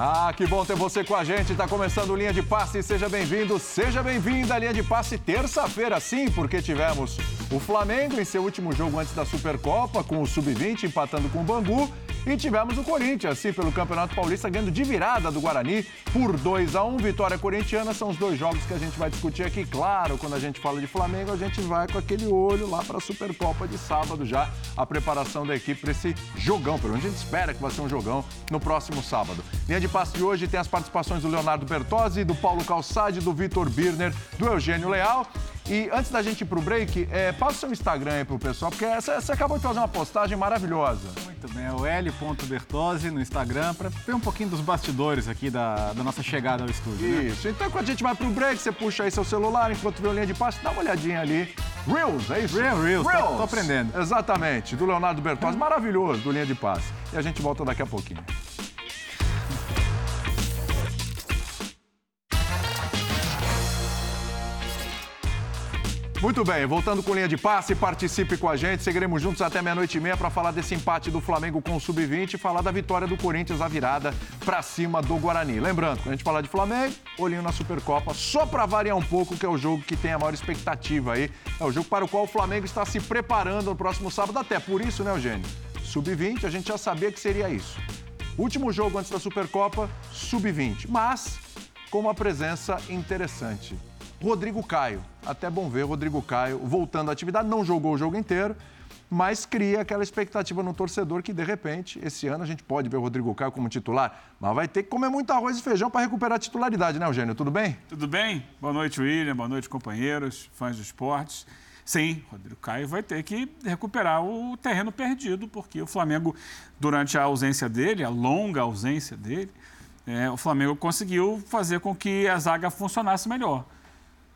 Ah, que bom ter você com a gente. Está começando Linha de Passe. Seja bem-vindo, seja bem-vinda à Linha de Passe terça-feira, sim, porque tivemos o Flamengo em seu último jogo antes da Supercopa, com o Sub-20 empatando com o Bangu. E tivemos o Corinthians, sim, pelo Campeonato Paulista, ganhando de virada do Guarani por 2 a 1 Vitória corintiana. São os dois jogos que a gente vai discutir aqui. Claro, quando a gente fala de Flamengo, a gente vai com aquele olho lá para a Supercopa de sábado já. A preparação da equipe para esse jogão. Pelo menos a gente espera que vai ser um jogão no próximo sábado. Linha de passe de hoje tem as participações do Leonardo Bertozzi, do Paulo Calçade, do Vitor Birner, do Eugênio Leal. E antes da gente ir pro break, é, passa o seu Instagram aí pro pessoal, porque você acabou de fazer uma postagem maravilhosa. Muito bem, é o L.Bertozzi no Instagram, para ver um pouquinho dos bastidores aqui da, da nossa chegada ao estúdio. Né? Isso, né? então quando a gente vai pro break, você puxa aí seu celular, enquanto vê o linha de passe, dá uma olhadinha ali. Reels, é isso? Real, Reels, Reels. Tô, tô aprendendo. Exatamente, do Leonardo Bertozzi, maravilhoso, do linha de passe. E a gente volta daqui a pouquinho. Muito bem, voltando com linha de passe, participe com a gente. Seguiremos juntos até meia-noite e meia para falar desse empate do Flamengo com o Sub-20 e falar da vitória do Corinthians, a virada para cima do Guarani. Lembrando, quando a gente falar de Flamengo, olhinho na Supercopa, só para variar um pouco, que é o jogo que tem a maior expectativa aí. É o jogo para o qual o Flamengo está se preparando no próximo sábado, até por isso, né, Eugênio? Sub-20, a gente já sabia que seria isso. Último jogo antes da Supercopa, Sub-20, mas com uma presença interessante. Rodrigo Caio. Até bom ver Rodrigo Caio voltando à atividade. Não jogou o jogo inteiro, mas cria aquela expectativa no torcedor que, de repente, esse ano a gente pode ver o Rodrigo Caio como titular, mas vai ter que comer muito arroz e feijão para recuperar a titularidade, né, Eugênio? Tudo bem? Tudo bem. Boa noite, William. Boa noite, companheiros, fãs do esportes. Sim, Rodrigo Caio vai ter que recuperar o terreno perdido, porque o Flamengo, durante a ausência dele, a longa ausência dele, é, o Flamengo conseguiu fazer com que a zaga funcionasse melhor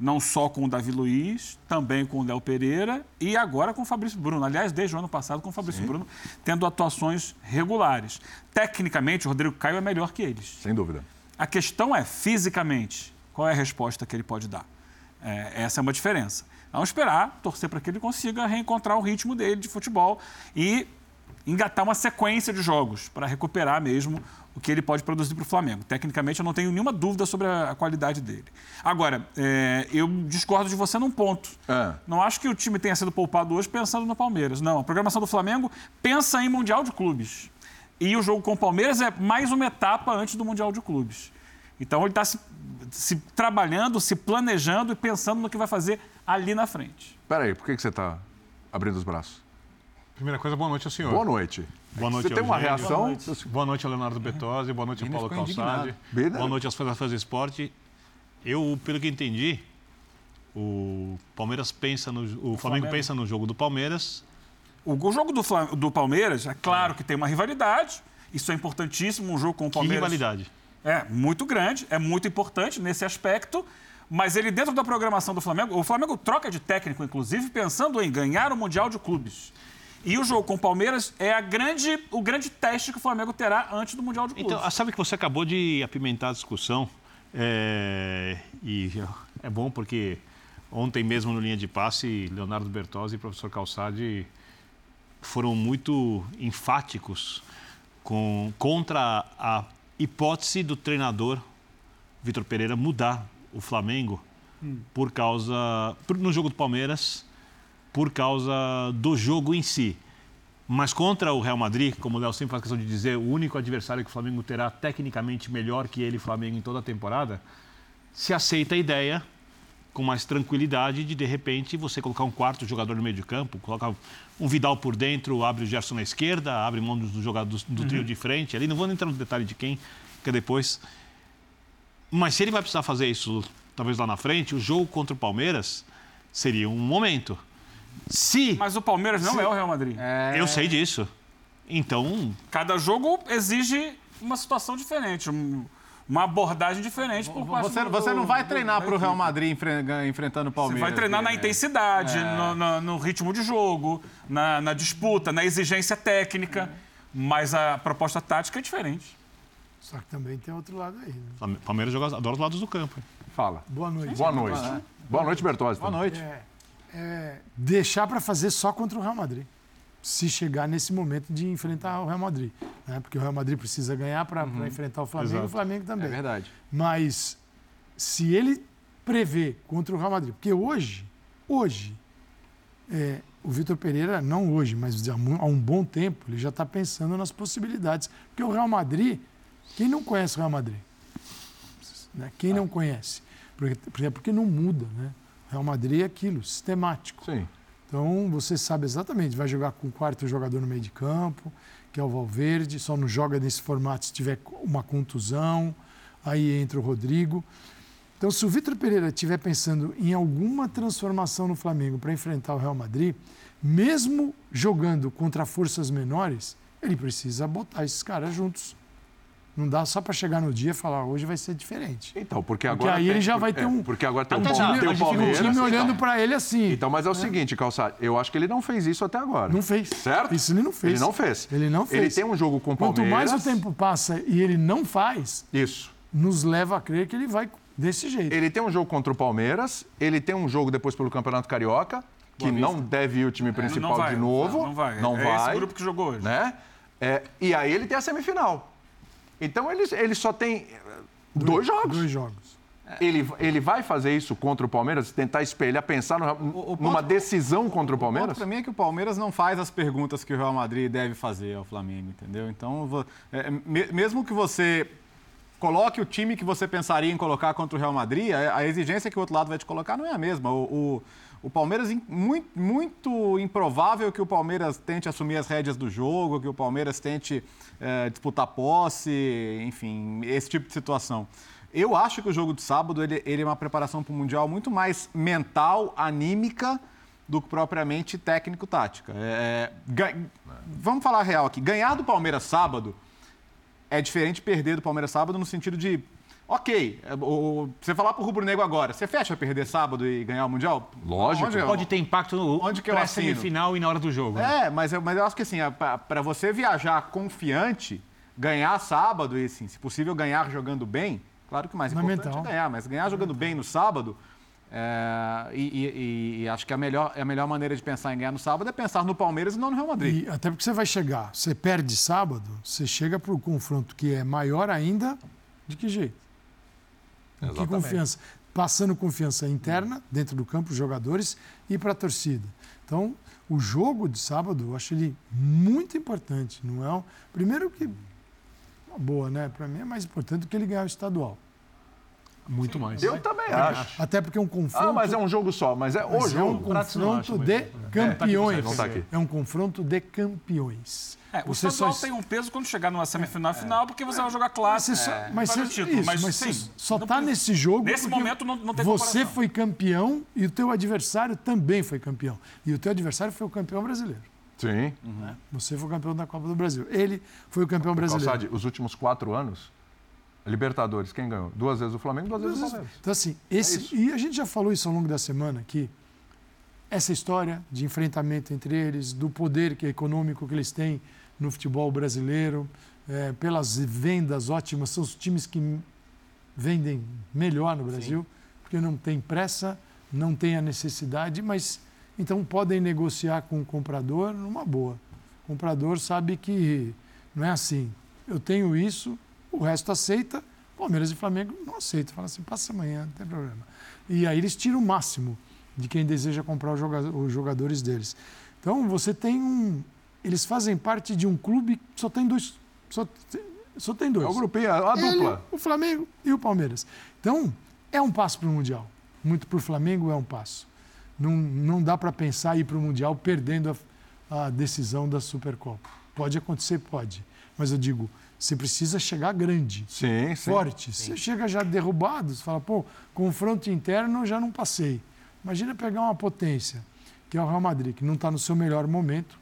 não só com o Davi Luiz, também com o Léo Pereira e agora com o Fabrício Bruno. Aliás, desde o ano passado com o Fabrício Sim. Bruno, tendo atuações regulares. Tecnicamente, o Rodrigo Caio é melhor que eles. Sem dúvida. A questão é, fisicamente, qual é a resposta que ele pode dar? É, essa é uma diferença. Vamos esperar, torcer para que ele consiga reencontrar o ritmo dele de futebol e engatar uma sequência de jogos para recuperar mesmo o que ele pode produzir para o Flamengo. Tecnicamente, eu não tenho nenhuma dúvida sobre a, qualidade dele. Agora, é, eu discordo de você num ponto. É. Não acho que o time tenha sido poupado hoje pensando no Palmeiras. Não, a programação do Flamengo pensa em Mundial de Clubes. E o jogo com o Palmeiras é mais uma etapa antes do Mundial de Clubes. Então, ele está se, se, trabalhando, se planejando e pensando no que vai fazer ali na frente. Peraí, por que, que você está abrindo os braços? Primeira coisa, boa noite ao senhor. Boa noite. Boa noite, Você tem uma reação? Boa noite, boa noite ao Leonardo Bertozzi, boa noite Paulo Calçade, boa noite aos fãs do esporte. Eu, pelo que entendi, o Palmeiras pensa no, o, Flamengo, Flamengo, pensa no jogo do Palmeiras. O, o jogo do, do, Palmeiras, é claro é. que tem uma rivalidade, isso é importantíssimo, um jogo com o Palmeiras. Que rivalidade? É, muito grande, é muito importante nesse aspecto, mas ele dentro da programação do Flamengo, o Flamengo troca de técnico, inclusive, pensando em ganhar o Mundial de Clubes. E o jogo com o Palmeiras é a grande, o grande teste que o Flamengo terá antes do Mundial de Clubes. Então, sabe que você acabou de apimentar a discussão. É, e é bom porque ontem mesmo no linha de passe, Leonardo Bertozzi e professor Calçade foram muito enfáticos com, contra a hipótese do treinador Vitor Pereira mudar o Flamengo hum. por causa. no jogo do Palmeiras por causa do jogo em si. Mas contra o Real Madrid, como o Léo sempre faz questão de dizer, o único adversário que o Flamengo terá tecnicamente melhor que ele, Flamengo, em toda a temporada, se aceita a ideia com mais tranquilidade de, de repente, você colocar um quarto jogador no meio de campo, colocar um Vidal por dentro, abre o Gerson na esquerda, abre mão dos jogadores do, do trio uhum. de frente. Ali não vou entrar no detalhe de quem, que é depois. Mas se ele vai precisar fazer isso, talvez lá na frente, o jogo contra o Palmeiras seria um momento. Se. Mas o Palmeiras não se... é o Real Madrid. É... Eu sei disso. Então. Cada jogo exige uma situação diferente. uma abordagem diferente por você, do, você não vai treinar para o Real Madrid enfrentando o Palmeiras. Você vai treinar na intensidade, é. no, no, no, ritmo de jogo, na, na, disputa, na exigência técnica. É. Mas a proposta tática é diferente. Só que também tem outro lado aí. Né? Palmeiras joga, adora os lados do campo. Fala. Boa noite. Boa noite. Boa noite, Bertozzi. Boa noite. É é, deixar para fazer só contra o Real Madrid. se chegar nesse momento de enfrentar o Real Madrid. Né? Porque o Real Madrid precisa ganhar para enfrentar o Flamengo e o Exato. Flamengo É também. verdade. Mas se ele prevê contra o Real Madrid, porque hoje, hoje, é, o Vitor Pereira, não hoje, mas há um bom tempo, ele já está pensando nas possibilidades. Porque o Real Madrid, quem não conhece o Real Madrid? Né? Quem não conhece? Porque, porque- porque não muda, né? Real Madrid é aquilo, sistemático. Sim. Então você sabe exatamente, vai jogar com o quarto jogador no meio de campo, que é o Valverde, só não joga nesse formato se tiver uma contusão, aí entra o Rodrigo. Então, se o Vitor Pereira estiver pensando em alguma transformação no Flamengo para enfrentar o Real Madrid, mesmo jogando contra forças menores, ele precisa botar esses caras juntos. Não dá só para chegar no dia e falar, hoje vai ser diferente. Então, porque Porque agora. aí tem- ele já vai é, ter um- Porque agora tem, um, dá, tem Um Palmeiras. time olhando para ele assim. Então, mas é o seguinte, Calçado, eu acho que ele não fez isso até agora. Não fez. Certo? Isso ele não fez. Ele não fez. Ele não fez. Ele tem um jogo com o Quanto Palmeiras. mais o tempo passa e ele não faz, Isso. nos leva a crer que ele vai desse jeito. Ele tem um jogo contra o Palmeiras, ele tem um jogo depois pelo Campeonato Carioca, que não deve ir o time principal não vai, de novo. Não, não vai. Não é vai. esse grupo que jogou hoje. né? É, e aí ele tem a semifinal. Então ele, ele só tem eh, dois jogos. Dois jogos. Ele, ele vai fazer isso contra o Palmeiras, tentar espelhar, pensar no- o ponto- numa decisão contra o O Palmeiras? ponto pra mim é que o Palmeiras não faz as perguntas que o Real Madrid deve fazer ao Flamengo, entendeu? Então, é, me- mesmo que você coloque o time que você pensaria em colocar contra o Real Madrid, a, exigência que o outro lado vai te colocar não é a mesma. O, o, o Palmeiras, muito, muito improvável que o Palmeiras tente assumir as rédeas do jogo, que o Palmeiras tente é, disputar posse, enfim, esse tipo de situação. Eu acho que o jogo de sábado ele, ele é uma preparação para o Mundial muito mais mental, anímica, do que propriamente técnico-tática. É, ga- vamos falar real aqui. Ganhar do Palmeiras sábado é diferente de perder do Palmeiras sábado no sentido de, ok, é, o- você falar pro Rubro Negro agora, você fecha perder sábado e ganhar o Mundial? Lógico. Onde, Pode ter impacto no Onde que eu pré-semifinal e na hora do jogo. né? É, mas eu, mas eu acho que assim, para você viajar confiante, ganhar sábado e, assim, se possível, ganhar jogando bem, claro que o mais importante é ganhar, mas ganhar jogando bem no sábado, é, e, e- e acho que a melhor, a melhor maneira de pensar em ganhar no sábado é pensar no Palmeiras e não no Real Madrid. E até porque você vai chegar, você perde sábado, você chega para o confronto que é maior ainda, de que jeito? Com Que Exatamente. confiança? Passando confiança interna dentro do campo, os jogadores e para a torcida. Então, o jogo de sábado, eu acho ele muito importante. Não é um... Primeiro que, uma boa, né? Para mim é mais importante do que ele ganhar o estadual. Muito mais. Eu também acho. Até porque é um confronto. Ah, mas é um jogo só, mas é o mas é um jogo. Pratos não confronto de campeões. Não tá aqui. É um confronto de campeões. É, o Você estadual só- tem um peso quando chegar numa semifinal final, porque você vai jogar clássico. Mas você só, é, o título, isso, mas, mas sim, só está precisa- nesse jogo. Nesse momento não, não tem Você comparação. foi campeão e o teu adversário também foi campeão. E o teu adversário foi o campeão brasileiro. Sim. Você foi o campeão da Copa do Brasil. Ele foi o campeão brasileiro. Calçade, os últimos quatro anos, Libertadores, quem ganhou? Duas vezes o Flamengo, duas vezes o Palmeiras. Então, assim, esse, isso. e a gente já falou isso ao longo da semana que essa história de enfrentamento entre eles, do poder que- econômico que eles têm no futebol brasileiro, é, pelas vendas ótimas, são os times que vendem melhor no Brasil, porque não tem pressa, não tem a necessidade, mas então podem negociar com o comprador numa boa. O comprador sabe que não é assim. Eu tenho isso, o resto aceita. Palmeiras e Flamengo não aceitam. Fala assim, passa amanhã, não tem problema. E aí eles tiram o máximo de quem deseja comprar os joga- os jogadores deles. Então você tem um. Eles fazem parte de um clube que só tem dois. Só, só tem dois. É o grupinho, a Ele, dupla. o Flamengo e o Palmeiras. Então, é um passo para o Mundial. Muito para o Flamengo é um passo. Não, não dá para pensar em ir para o Mundial perdendo a, a decisão da Supercopa. Pode acontecer, pode. Mas eu digo, você precisa chegar grande, Sim, sim. forte. Você chega já derrubado, você fala, pô, confronto interno eu já não passei. Imagina pegar uma potência, que é o Real Madrid, que não está no seu melhor momento.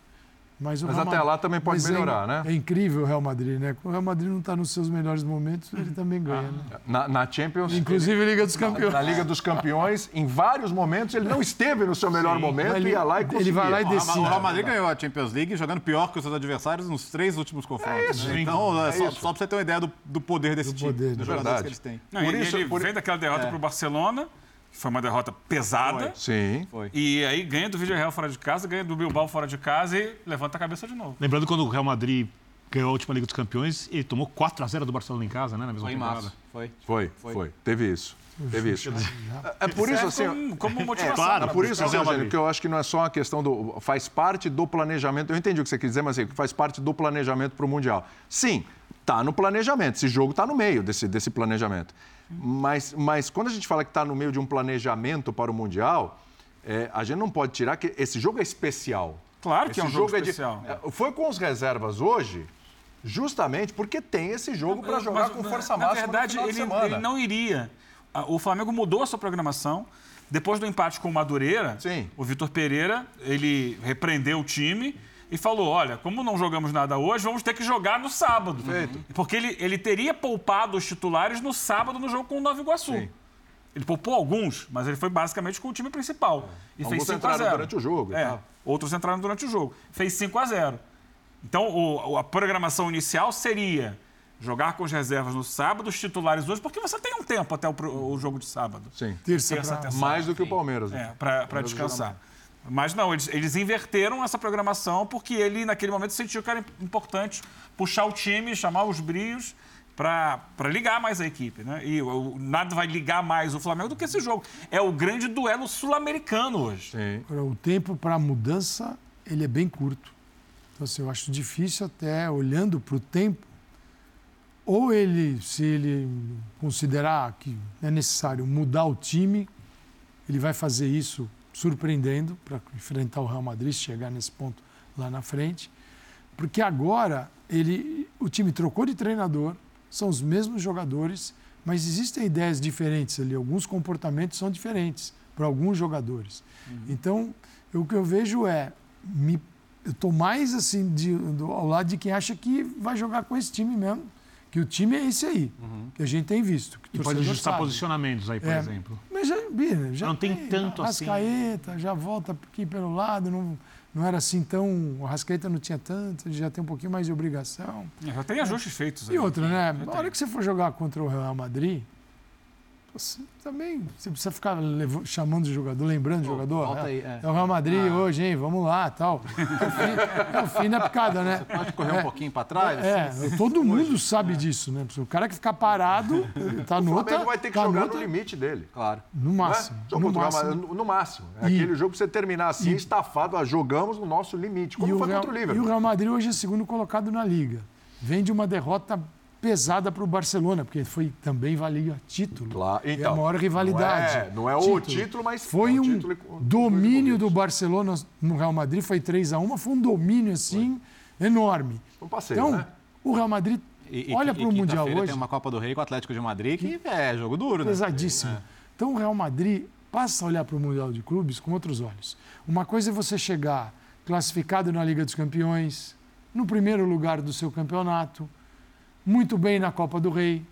Mas, Mas Real até lá também pode mas é- melhorar, né? É incrível o Real Madrid, né? Quando o Real Madrid não está nos seus melhores momentos, ele também ganha, né? Na, na Champions. Inclusive Liga dos ele- Campeões. na Liga dos Campeões, em vários momentos, ele não esteve no seu melhor momento Ele- e ia lá e ele conseguia. vai lá e O Real- decide. O Real Madrid ganhou a Champions League jogando pior que os seus adversários nos três últimos confrontos. né? Então, é só, só para você ter uma ideia do, do poder desse time, poder, dos né? jogadores Verdade. que eles têm. Não, Por e isso- ele por- vem daquela derrota É. para o Barcelona, foi uma derrota pesada. Sim. Foi. E aí ganha do Villarreal fora de casa, ganha do Bilbao fora de casa e levanta a cabeça de novo. Lembrando quando o Real Madrid ganhou a última Liga dos Campeões, ele tomou 4 a 0 do Barcelona em casa, né? Na mesma Foi em temporada. março. Foi. Foi, foi, Teve isso. Teve isso. É, é por isso, assim. como, como motivação. claro, É por isso, assim. Eugênio, que eu acho que não é só uma questão do. faz parte do planejamento. Eu entendi o que você quis dizer, mas assim, faz parte do planejamento para o Mundial. Sim, tá no planejamento. Esse jogo está no meio desse, desse planejamento. Mas, mas quando a gente fala que está no meio de um planejamento para o Mundial, é, a gente não pode tirar que esse jogo é especial. Claro que Esse é um jogo, de- especial. é, foi com os reservas hoje, justamente porque tem esse jogo para jogar Mas, com na- força na máxima verdade, no final ele, de ele não iria. O Flamengo mudou a sua programação. Depois do empate com o Madureira, Sim. o Vitor Pereira, ele repreendeu o time e falou, olha, como não jogamos nada hoje, vamos ter que jogar no sábado. Perfeito. Porque ele, ele teria poupado os titulares no sábado no jogo com o Nova Iguaçu. Sim. Ele poupou alguns, mas ele foi basicamente com o time principal. E Alguns fez 5 a entraram 0. durante o jogo É, outros entraram durante o jogo. Fez 5 a 0. Então, o- a programação inicial seria jogar com as reservas no sábado, os titulares hoje, porque você tem um tempo até o, o jogo de sábado. Sim. Terça Terça, pra... Mais do que o Palmeiras. É, para descansar. Mas não, eles, eles inverteram essa programação porque ele, naquele momento, sentiu que era importante puxar o time, chamar os brios para ligar mais a equipe. Né? E o- nada vai ligar mais o Flamengo do que esse jogo. É o grande duelo sul-americano hoje. Sim. O tempo para a mudança ele é bem curto. Então, assim, eu acho difícil até olhando para o tempo, ou ele, se ele considerar que é necessário mudar o time, ele vai fazer isso surpreendendo para enfrentar o Real Madrid, chegar nesse ponto lá na frente. Porque agora ele, o time trocou de treinador, são os mesmos jogadores, mas existem ideias diferentes ali, alguns comportamentos são diferentes para alguns jogadores. Então, o que eu vejo é, me, eu estou mais assim de- do- ao lado de quem acha que vai jogar com esse time mesmo, que o time é esse aí, que a gente tem visto. que o E pode ajustar sabe. posicionamentos aí, por É. exemplo. Mas já, já Não tem tanto assim. Arrascaeta, já volta aqui pelo lado, não, não era assim tão. O Arrascaeta não tinha tanto, ele já tem um pouquinho mais de obrigação. Já tem ajustes feitos. E aí. outra, né? Na tem. hora que você for jogar contra o Real Madrid, você também você precisa ficar levo- chamando o jogador, lembrando o jogador. volta é, aí, é. é o Real Madrid hoje, hein? Vamos lá tal. É o fim, é o fim da picada, né? Pode correr um pouquinho para trás? assim? É, todo mundo sabe disso, né? O cara que ficar parado, tá no O outra. Flamengo vai ter que tá jogar no limite dele. Claro. No Não é? máximo. Jogo No Real máximo. Madrid, no, máximo. É E- aquele jogo que você terminar assim, e- estafado, ó, jogamos no nosso limite. Como e, o foi Real, contra o e Liverpool. o Real Madrid hoje é segundo colocado na Liga. Vem de uma derrota pesada para o Barcelona, porque foi também valia título. Claro, é a então, maior rivalidade. Não é, não é o título, mas Foi é um título domínio do Barcelona no Real Madrid, foi 3 a 1 mas foi um domínio assim enorme. Um passeio, então, né? o Real Madrid E, olha para o Mundial hoje, tem uma Copa do Rei com o Atlético de Madrid, que é jogo duro, né? pesadíssimo. Então o Real Madrid passa a olhar para o Mundial de Clubes com outros olhos. Uma coisa é você chegar classificado na Liga dos Campeões, no primeiro lugar do seu campeonato, muito bem na Copa do Rei.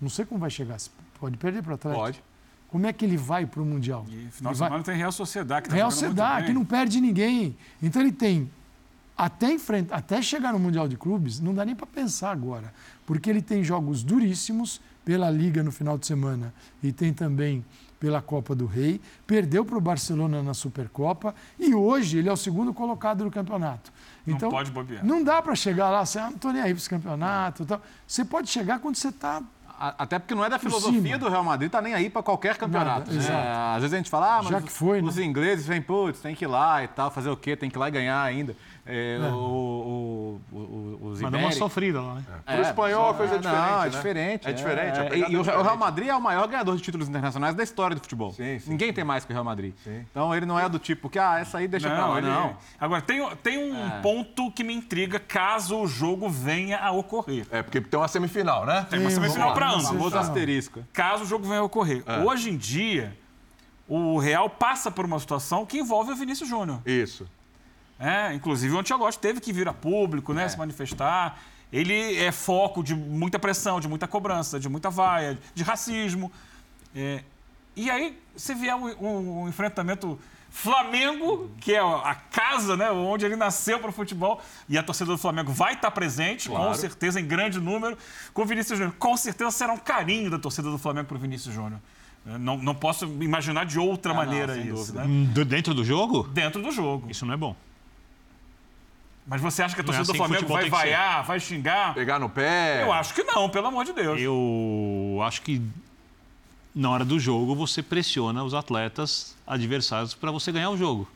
Não sei como vai chegar. Pode perder para Atlético. Pode. Como é que ele vai para o Mundial? E final Ele de vai- semana tem Real Sociedade. Que tá Real Sociedade, que não perde ninguém. Então ele tem até enfrenta, até chegar no Mundial de Clubes, não dá nem para pensar agora, porque ele tem jogos duríssimos pela Liga no final de semana e tem também pela Copa do Rei, perdeu para o Barcelona na Supercopa e hoje ele é o segundo colocado do campeonato. Não Então, pode bobear. não dá para chegar lá, assim, ah, não estou nem aí para esse campeonato. Tal. Você pode chegar quando você está Até porque não é da filosofia do Real Madrid, tá nem aí para qualquer campeonato. Nada, né? Às vezes a gente fala, ah, mas Já que foi, os né? ingleses vêm, putz, tem que ir lá e tal, fazer o quê? Tem que ir lá e ganhar ainda. É, o, o, o, o, os Mas dá uma sofrida lá, né? Pro espanhol a coisa é diferente. Não, é né? diferente. É diferente. É, e é o, o. Real Madrid é o maior ganhador de títulos internacionais da história do futebol. Sim, sim, Ninguém tem mais que o Real Madrid. Sim. Então ele não é do tipo que, ah, essa aí deixa pra Não, lá. ele- Não. Agora, tem, tem um ponto que me intriga caso o jogo venha a ocorrer. É, porque tem uma semifinal, né? Tem uma semifinal para ambos. Famoso asterisco. Caso o jogo venha a ocorrer. Hoje em dia, o Real passa por uma situação que envolve o Vinícius Júnior. Isso. É, inclusive o Ancelotti teve que vir a público, né, se manifestar. Ele é foco de muita pressão, de muita cobrança, de muita vaia, de racismo. É, e aí, se vier um, um- um enfrentamento Flamengo, que é a casa, né, onde ele nasceu para o futebol, e a torcida do Flamengo vai estar presente, com Claro. certeza, em grande número, com o Vinícius Júnior. Com certeza será um carinho da torcida do Flamengo para o Vinícius Júnior. Não, não posso imaginar de outra Ah, não, maneira sem isso. Né? Do- Dentro do jogo, Dentro do jogo. isso não é bom. Mas você acha que a é torcida assim do Flamengo vai vaiar, vai xingar? Pegar no pé. Eu acho que não, pelo amor de Deus. Eu acho que na hora do jogo você pressiona os atletas adversários para você ganhar o jogo.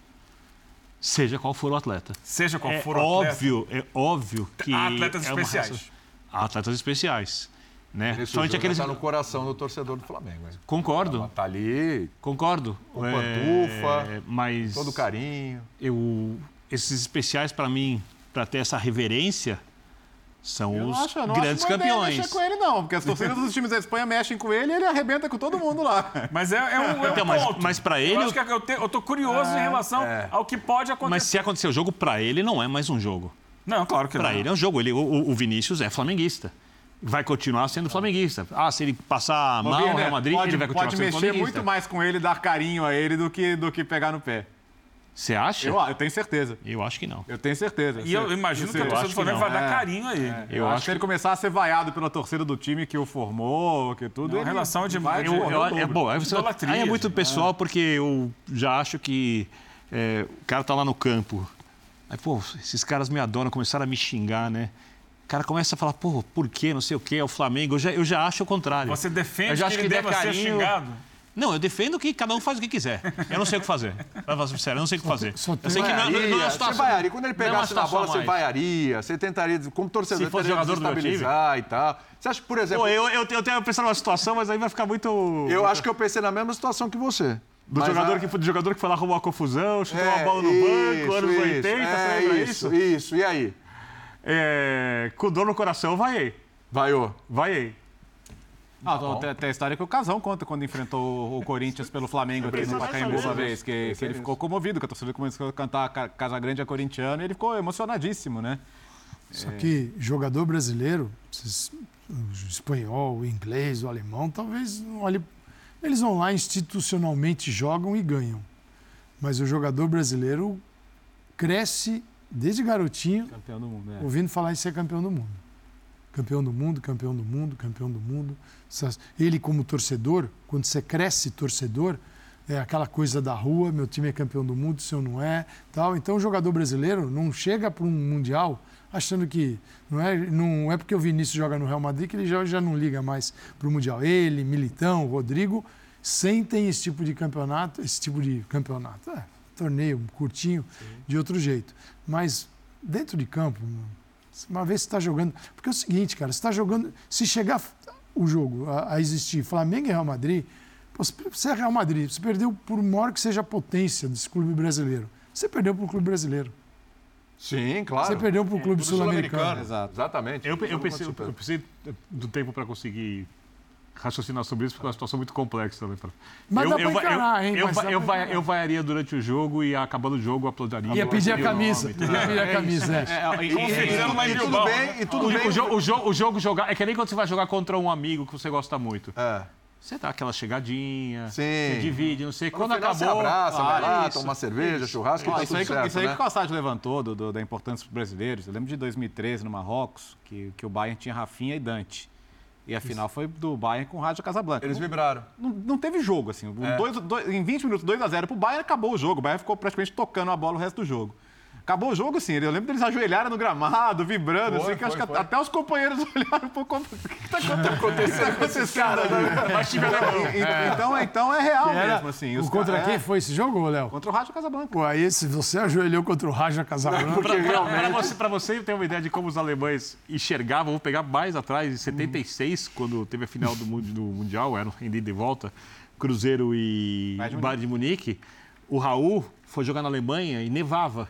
Seja qual for o atleta. Seja qual é for o atleta. óbvio, é óbvio que Há atletas é uma especiais. raça- Há atletas especiais, né? Vinícius Somente aqueles tá no coração do torcedor do Flamengo. hein? Concordo, Tá ali, concordo. Com pantufa, É, mas todo carinho. eu esses especiais para mim, para ter essa reverência, são Eu os acho, eu não grandes acho campeões. mexer com ele, não, porque as torcidas dos times da Espanha mexem com ele e ele arrebenta com todo mundo lá. Mas é, é um, é um Então, mas- ponto. mas pra ele, Eu, acho que eu, te- eu tô curioso em relação é. ao que pode acontecer. Mas se acontecer o jogo para ele não é mais um jogo. Não, claro que Para não. ele é um jogo. Ele, o, o Vinícius é flamenguista. Vai continuar sendo flamenguista. Ah, se ele passar mal o Real Madrid, pode, ele vai continuar pode sendo mexer flamenguista. muito mais com ele, dar carinho a ele do que, do que pegar no pé. Você acha? Eu, eu tenho certeza. Eu acho que não. Eu tenho certeza. E eu imagino que a torcida do que Flamengo vai dar É. carinho a ele. Eu, Eu acho, acho que ele começar a ser vaiado pela torcida do time que o formou, que tudo. Não, ele relação de- vai Eu, eu- é bom. Aí, você, Idolatria, aí é muito pessoal, porque eu já acho que é, o cara tá lá no campo. Aí, pô, esses caras me adoram, começaram a me xingar, né? O cara começa a falar, pô, por quê? Não sei o quê, é o Flamengo. Eu já, eu já acho o contrário. Você Eu defende já que acho ele que deva ser xingado? Não, eu defendo que cada um faz o que quiser. Eu não sei o que fazer. Sério, eu não sei o que fazer. Eu sei que não, não, não é uma Vaiaria, situação. você vaiaria. Quando ele não é uma pegasse na bola, a você mais. vaiaria. Você tentaria, como torcedor, Se jogador desestabilizar e tal. Você acha que, por exemplo, Pô, eu, eu, eu tenho pensado numa situação, mas aí vai ficar muito. eu acho que eu pensei na mesma situação que você. Do Mas jogador, a- que, do jogador que foi lá arrumar uma confusão, chutou uma É, bola no banco, anos isso, 80, é você lembra isso, isso? isso. E aí? É, com dor no coração, vaiei. Vaiou. Vaiei. Ah, tem, tem a história que o Casão conta quando enfrentou o Corinthians pelo Flamengo aqui no Pacaembu uma vez, que, que ele ficou comovido, que a torcida começou a cantar Ca- Casa Grande é corintiano e ele ficou emocionadíssimo, né? Só que jogador brasileiro, o espanhol, o inglês, o alemão, talvez não olhe. Eles vão lá institucionalmente jogam e ganham. Mas o jogador brasileiro cresce desde garotinho Campeão do mundo, é. ouvindo falar em ser campeão do mundo. Campeão do mundo, campeão do mundo, campeão do mundo. Ele, como torcedor, quando você cresce torcedor, é aquela coisa da rua, meu time é campeão do mundo, seu não é, tal. Então o jogador brasileiro não chega para um mundial achando que não é, não é porque o Vinícius joga no Real Madrid que ele já, já não liga mais para o mundial. Ele, Militão, Rodrigo sentem esse tipo de campeonato, esse tipo de campeonato, é, torneio curtinho de outro jeito. Mas dentro de campo, uma vez você está jogando. Porque é o seguinte, cara, você está jogando. Se chegar o jogo a, a existir Flamengo e Real Madrid, pô, você é Real Madrid, você perdeu por maior que seja a potência desse clube brasileiro. Você perdeu para o clube brasileiro. Sim, claro. Você perdeu para o clube Clube sul-americano. Exato. Exatamente. Eu, eu, pensei, você eu precisei do tempo para conseguir raciocinar sobre isso, porque é uma situação muito complexa também. pra- Mas eu, dá pra eu, encarar, eu, hein? Eu, eu, pra vai- eu vaiaria durante o jogo e acabando o jogo aplaudiria. Ia pedir a camisa. nome, tá? Ia pedir a camisa, é. É, e- em E tudo bem, e tudo O, bem. o jo- o jo- o jogo jogar. É que nem quando você vai jogar contra um amigo que você gosta muito. É. Você dá aquela chegadinha, Sim. você divide, não sei. Quando final acabou. Você abraça, vai lá, Ah, isso. toma uma cerveja, churrasco e Ó, tá isso tudo aí, que- certo, isso aí né? que o Calçade levantou do, do- da importância dos brasileiros. Eu lembro de 2013 no Marrocos, que, que o Bayern tinha Rafinha e Dante. E a final foi do Bayern com o Rádio Casablanca. Eles Não- vibraram. não, não teve jogo, assim. É. dois- dois- em 20 minutos, 2x0 pro Bayern, acabou o jogo. O Bayern ficou praticamente tocando a bola o resto do jogo. Acabou o jogo, assim. Eu lembro deles ajoelharem no gramado, vibrando, Foi, assim, que eu acho foi, que foi. até os companheiros olharam um pouco. O que tá acontecendo com esses caras? Mas time alemão. Então, então é real Era- mesmo, assim. Os o contra quem é, foi esse jogo, Léo? Contra o Rádio Casablanca. Pô, aí se você ajoelhou contra o Raja Casablanca, Pra, pra- pra você, pra você ter uma ideia de como os alemães enxergavam, vou pegar mais atrás, em 76, quando teve a final do, do Mundial, era em ida e volta, Cruzeiro e Bayern de Bayern de Munique, o Raul foi jogar na Alemanha e nevava.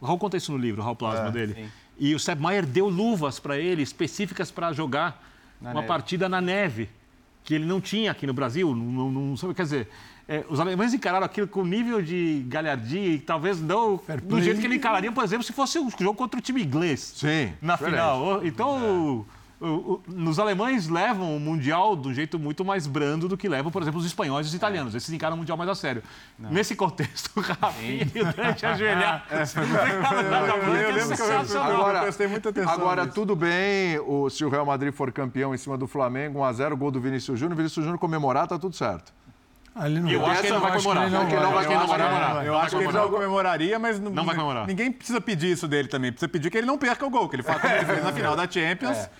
O Raul conta isso no livro, o Raul Plasma dele. sim. E o Sepp Maier deu luvas para ele, específicas para jogar Na uma neve. partida na neve, que ele não tinha aqui no Brasil. Não, não, não quer dizer, é, os alemães encararam aquilo com nível de galhardia e talvez não do jeito que ele encararia, por exemplo, se fosse um jogo contra o time inglês Sim. na diferente. final. Então, o- o- o- nos alemães levam o Mundial de um jeito muito mais brando do que levam, por exemplo, os espanhóis e os italianos. Esses encaram o Mundial mais a sério. Nesse contexto, o Rafinha e o Dante ajoelhar. Eu lembro que eu-. Agora, prestei muita atenção agora nisso. tudo bem o, se o Real Madrid for campeão em cima do Flamengo, 1x0, gol do Vinícius Júnior, Vinícius Júnior comemorar, tá tudo certo. Ah, ele não Eu vai. acho que ele não vai comemorar. não não vai Eu acho que ele não vai comemorar. Eu acho que ele não comemoraria, mas não, Não vai comemorar. ninguém precisa pedir isso dele também. Precisa pedir que ele não perca o gol, que ele faça como ele fez na final da Champions. É,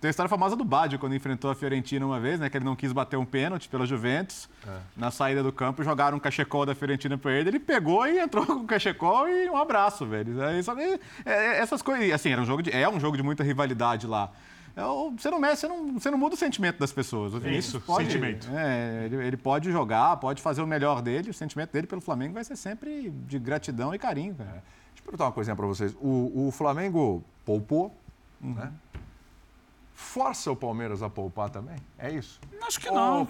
tem a história famosa do Baggio, quando enfrentou a Fiorentina uma vez, né? Que ele não quis bater um pênalti pela Juventus. Na saída do campo, jogaram um cachecol da Fiorentina pra ele. Ele pegou e entrou com o cachecol e um abraço, velho. É, só é, é, essas coisas. Assim, era um jogo de, é um jogo de muita rivalidade lá. É, Você não mexe, você não, você não muda o sentimento das pessoas. O Isso, pode, sentimento. é, ele, ele pode jogar, pode fazer o melhor dele. O sentimento dele pelo Flamengo vai ser sempre de gratidão e carinho, cara. Deixa eu perguntar uma coisinha pra vocês. O, o Flamengo poupou, né? Força o Palmeiras a poupar também? É isso? Acho que não. Ou-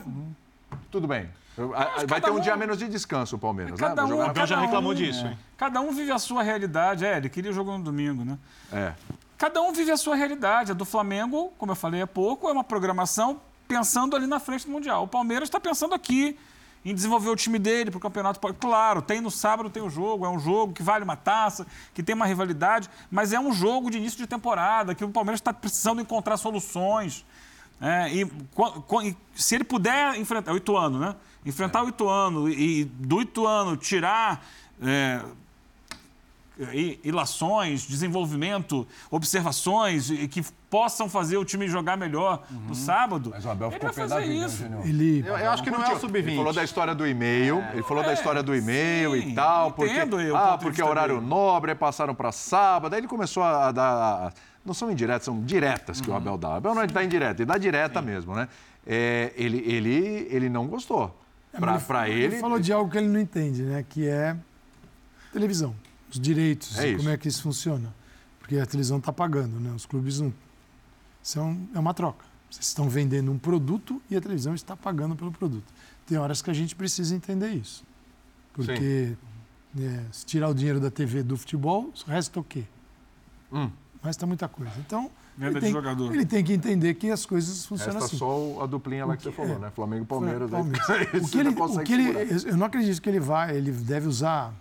Tudo bem. Vai cada ter um um- dia menos de descanso o Palmeiras, né? Cada Vai um, jogar Abel já cada reclamou um, disso, é. hein? Cada um vive a sua realidade. É, ele queria jogo no domingo, né? É. Cada um vive a sua realidade. A do Flamengo, como eu falei há pouco, é uma programação pensando ali na frente do Mundial. O Palmeiras está pensando aqui em desenvolver o time dele para o campeonato. Claro, tem no sábado tem o jogo, é um jogo que vale uma taça, que tem uma rivalidade, mas é um jogo de início de temporada, que o Palmeiras está precisando encontrar soluções. É, e, se ele puder enfrentar o Ituano, né? Enfrentar o Ituano e, do Ituano tirar é, ilações, desenvolvimento, observações e que possam fazer o time jogar melhor no sábado. Mas o Abel ele ficou vai pé da fazer vida, isso. Ele, Eu, eu acho que não é o Ele sub-20. falou da história do e-mail, ele falou da história do e-mail sim, e tal, porque, eu o ah, porque é horário dele. nobre, aí passaram para sábado, aí ele começou a dar, não são indiretas, são diretas que o Abel dá. O Abel não dá indireta, ele dá direta mesmo, né? É, ele, ele, ele não gostou. Pra Para ele, ele falou de algo que ele não entende, né? Que é televisão, os direitos, É e como é que isso funciona. Porque a televisão está pagando, né? Os clubes não. Isso é, um- é uma troca. Vocês estão vendendo um produto e a televisão está pagando pelo produto. Tem horas que a gente precisa entender isso. Porque é, se tirar o dinheiro da TV do futebol, resta o quê? Hum. Resta muita coisa. Então, ele tem, ele tem que entender que as coisas funcionam resta assim. só a duplinha lá que você que- falou, é. né? Flamengo e Palmeiras. aí- Palmeiras. Isso O que ele, o que ele, eu não acredito que ele vai, ele deve usar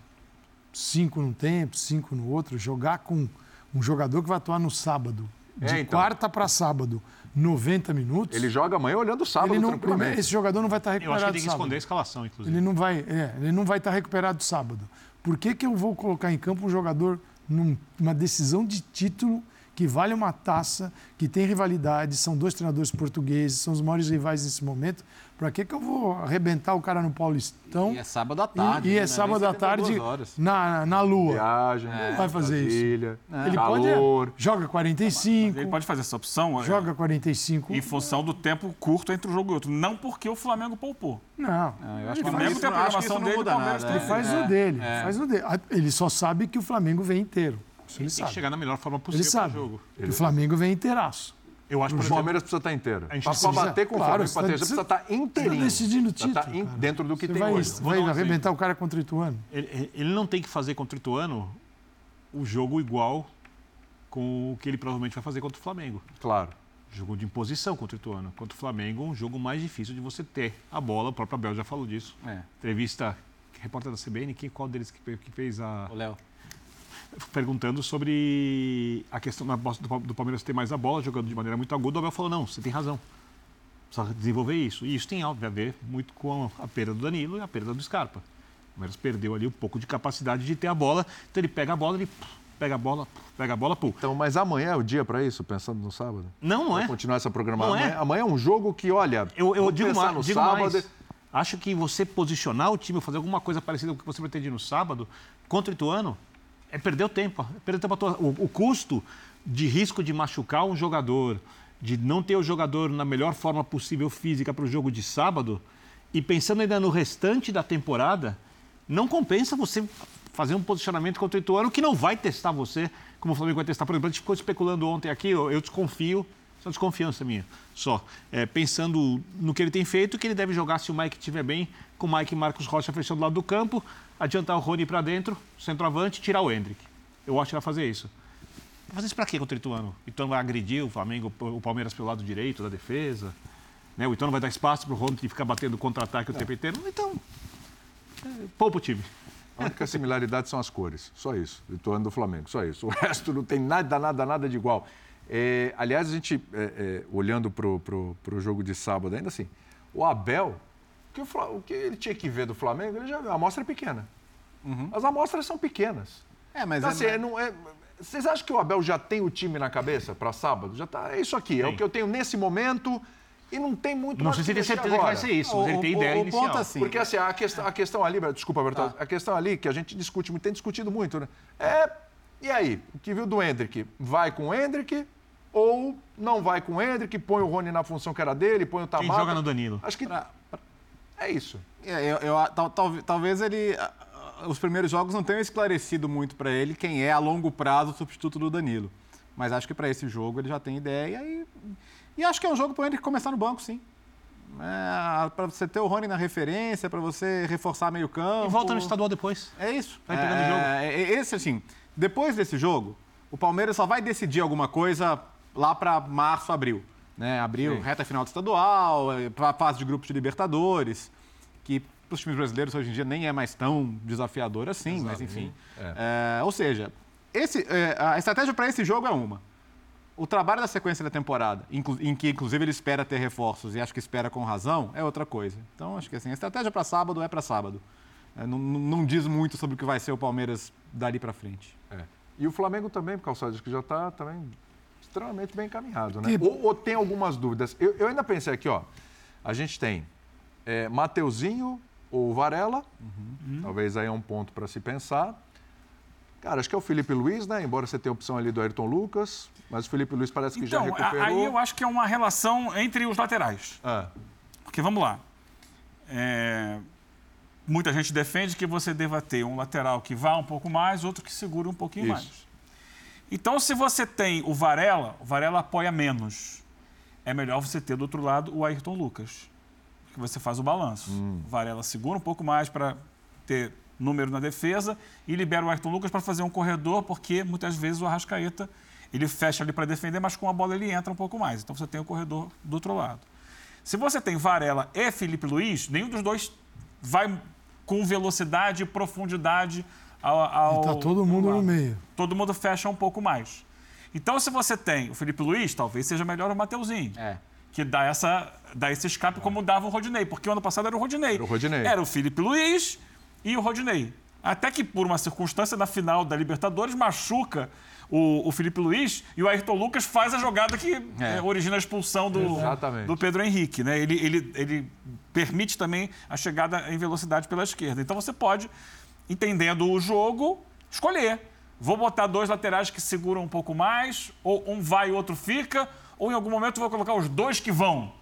cinco num tempo, cinco no outro, jogar com um jogador que vai atuar no sábado, de É, então. quarta para sábado, 90 minutos. Ele joga amanhã olhando o sábado ele não, tranquilamente. primeiro, esse jogador não vai estar Eu acho que recuperado tem que sábado. esconder a escalação, inclusive. Ele não vai, é, ele não vai estar recuperado sábado. Por que, que eu vou colocar em campo um jogador num- numa decisão de título que vale uma taça, que tem rivalidade, são dois treinadores portugueses, são os maiores rivais nesse momento? Para que, que eu vou arrebentar o cara no Paulistão? E é sábado à tarde. E, e né? é Nem sábado à 72 tarde na, na lua. Viagem, Não vai fazer isso. Brasília, Ele calor. pode. Joga 45, Ele pode fazer essa opção é, joga 45. em função do tempo curto entre um jogo e outro. Não porque o Flamengo poupou. Não. Ah, eu acho que O Flamengo tem a não- programação não dele, muda nada. Ele faz É, o dele. é. Faz o dele. Ah, Ele só sabe que o Flamengo vem inteiro. Isso ele Tem que sabe. chegar na melhor forma Ele possível para o sabe. jogo. Que o Flamengo vem inteiraço. Eu acho, por O exemplo, Palmeiras precisa estar inteiro. A gente Para precisa- bater com o Claro, Flamengo, pra ter, precisa estar inteirinho. Tá decidindo o título. in- cara. dentro do que Você tem vai, hoje. Vou vai um arrebentar o cara contra o Ituano. ele, ele não tem que fazer contra o Ituano o jogo igual com o que ele provavelmente vai fazer contra o Flamengo. Claro. Jogo de imposição contra o Ituano. Contra o Flamengo, um jogo mais difícil de você ter a bola. O próprio Abel já falou disso. É, Entrevista, repórter da CBN, quem, qual deles que, que fez a. o Léo. Perguntando sobre a questão do, Palmeiras ter mais a bola, jogando de maneira muito aguda. O Abel falou: não, você tem razão. Precisa desenvolver isso. E isso tem algo a ver muito com a perda do Danilo e a perda do Scarpa. O Palmeiras perdeu ali um pouco de capacidade de ter a bola. Então ele pega a bola, ele pega a bola, pega a bola, pô. Então, mas amanhã é o dia para isso, pensando no sábado? Não, não é. continuar essa programação. Não é. Amanhã, amanhã é um jogo que, olha, Eu, eu vou digo, pensar mais, no digo sábado. mais. Acho que você posicionar o time, fazer alguma coisa parecida com o que você pretendia no sábado, contra o Ituano, é perder o tempo. É perder o, tempo à toa. o, o custo de risco de machucar um jogador, de não ter o jogador na melhor forma possível física para o jogo de sábado, e pensando ainda no restante da temporada, não compensa você fazer um posicionamento contra o Ituano que não vai testar você, como o Flamengo vai testar. Por exemplo, a gente ficou especulando ontem aqui, eu, eu desconfio, só desconfiança minha, só. É, pensando no que ele tem feito, que ele deve jogar se o Mike estiver bem, com o Mike e Marcos Rocha fechando do lado do campo, adiantar o Rony para dentro, centroavante, tirar o Hendrick. Eu acho que vai fazer isso. Vai fazer isso para quê contra o Ituano? O Ituano vai agredir o Flamengo, o Palmeiras pelo lado direito da defesa. Né? O Ituano vai dar espaço para o Rony ficar batendo contra-ataque o tempo inteiro. Então, é, poupa o time. A única similaridade são as cores, só isso. Ituano do Flamengo, só isso. O resto não tem nada, nada, nada de igual. É, aliás, a gente, é, é, olhando para o jogo de sábado, ainda assim, o Abel, que o, o que ele tinha que ver do Flamengo, ele já viu. A amostra é pequena. As amostras são pequenas. É, mas Então, é- assim, é, não é- vocês acham que o Abel já tem o time na cabeça para sábado? Já tá, é isso aqui, é o que eu tenho nesse momento e não tem muito Não sei se o que ele tem certeza que vai agora. ser isso, mas ele tem O- ideia o- o inicial. ponto assim, Porque assim, a questão, a questão ali, desculpa, Bertozzi, a questão ali que a gente discute muito, tem discutido muito, né? É, e aí, o que viu do Hendrick? Vai com o Hendrick ou não vai com o Hendrick, põe o Rony na função que era dele, põe o Quem Tabata? joga no Danilo? Acho que é isso. É, eu, eu- tal- tal- talvez ele. Os primeiros jogos não tenham esclarecido muito para ele quem é a longo prazo o substituto do Danilo. Mas acho que para esse jogo ele já tem ideia e, e acho que é um jogo para ele começar no banco, sim. É, para você ter o Rony na referência, para você reforçar meio campo. E volta no estadual depois. É isso. Vai pegando é, o jogo. é, Esse, assim, depois desse jogo, o Palmeiras só vai decidir alguma coisa lá para março, abril. Né? Abril, Sim. reta final do estadual, para a fase de grupos de Libertadores, que para os times brasileiros hoje em dia nem é mais tão desafiador assim, mas enfim. É, ou seja, esse, é, a estratégia para esse jogo é uma. O trabalho da sequência da temporada, em que inclusive ele espera ter reforços e acho que espera com razão, é outra coisa. Então acho que assim, a estratégia para sábado é para sábado. É, não, não- não diz muito sobre o que vai ser o Palmeiras dali para frente. É. E o Flamengo também, por causa disso, que já está também extremamente bem encaminhado, né? Que- Ou, ou tem algumas dúvidas. Eu, eu ainda pensei aqui, ó. A gente tem é, Mateuzinho ou Varela. Talvez aí é um ponto para se pensar. Cara, acho que é o Felipe Luiz, né? Embora você tenha a opção ali do Ayrton Lucas. Mas o Felipe Luiz parece que já Então, a- recuperou. aí eu acho que é uma relação entre os laterais. É. Porque vamos lá. É, Muita gente defende que você deva ter um lateral que vá um pouco mais, outro que segure um pouquinho Isso. mais. Então, se você tem o Varela, o Varela apoia menos. É melhor você ter do outro lado o Ayrton Lucas. Que você faz o balanço. Hum. O Varela segura um pouco mais para ter número na defesa e libera o Ayrton Lucas para fazer um corredor, porque muitas vezes o Arrascaeta ele fecha ali para defender, mas com a bola ele entra um pouco mais. Então você tem o corredor do outro lado. Se você tem Varela e Felipe Luiz, nenhum dos dois vai com velocidade e profundidade ao. ao Tá todo mundo no meio. Todo mundo fecha um pouco mais. Então, se você tem o Felipe Luiz, talvez seja melhor o Mateuzinho. É. Que dá, essa, dá esse escape como dava o Rodinei. Porque o ano passado era o Rodinei. Era o Rodinei. Era o Felipe Luiz e o Rodinei. Até que, por uma circunstância, na final da Libertadores, machuca o, o Felipe Luiz e o Ayrton Lucas faz a jogada que eh, origina a expulsão do, do Pedro Henrique. Né? Ele, ele, ele permite também a chegada em velocidade pela esquerda. Então você pode, entendendo o jogo, escolher. Vou botar dois laterais que seguram um pouco mais, ou um vai e outro fica, ou em algum momento vou colocar os dois que vão.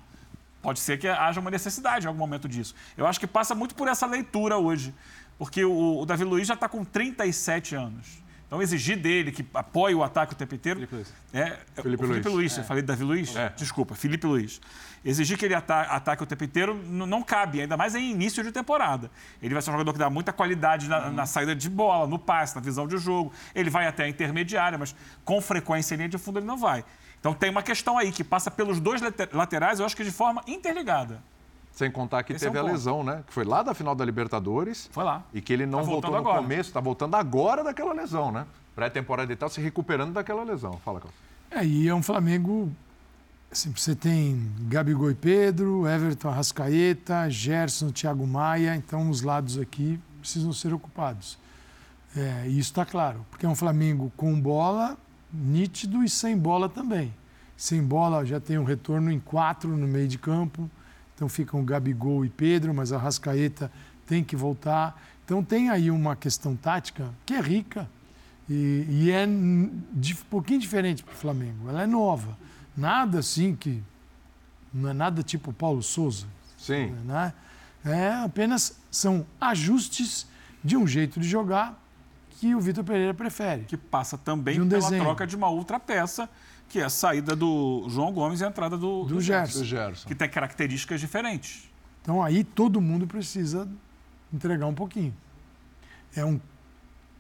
Pode ser que haja uma necessidade em algum momento disso. Eu acho que passa muito por essa leitura hoje. Porque o, o Davi Luiz já está com 37 anos. Então, exigir dele que apoie o ataque o tempo inteiro. Felipe Luiz. É, Felipe o Felipe Luiz. Luiz. Eu falei Davi Luiz? É. Desculpa, Felipe Luiz. Exigir que ele ata ataque o tempo inteiro não cabe, ainda mais em início de temporada. Ele vai ser um jogador que dá muita qualidade na, na saída de bola, no passe, na visão de jogo. Ele vai até a intermediária, mas com frequência em linha de fundo ele não vai. Então tem uma questão aí que passa pelos dois late- laterais, eu acho que de forma interligada. Sem contar que Esse é teve um a lesão, né? Que foi lá da final da Libertadores. Foi lá. E que ele não Tá voltou no agora. começo, está voltando agora daquela lesão, né? Pré-temporada e tal, se recuperando daquela lesão. Fala, Carlos. É, e é um Flamengo. Assim, você tem Gabigol e Pedro, Everton Arrascaeta, Gerson, Thiago Maia, então os lados aqui precisam ser ocupados. É, e isso está claro, porque é um Flamengo com bola nítido e sem bola também. Sem bola já tem um retorno em quatro no meio de campo, então ficam Gabigol e Pedro, mas a Arrascaeta tem que voltar. Então tem aí uma questão tática que é rica e, e é um pouquinho diferente para o Flamengo. Ela é nova. Nada assim que. Não é nada tipo Paulo Souza. Sim. Né? É apenas são ajustes de um jeito de jogar que o Vitor Pereira prefere. Que passa também De um pela desenho. troca de uma outra peça, que é a saída do João Gomes e a entrada do, Do Gerson. Do Gerson. Que tem características diferentes. Então aí todo mundo precisa entregar um pouquinho. É um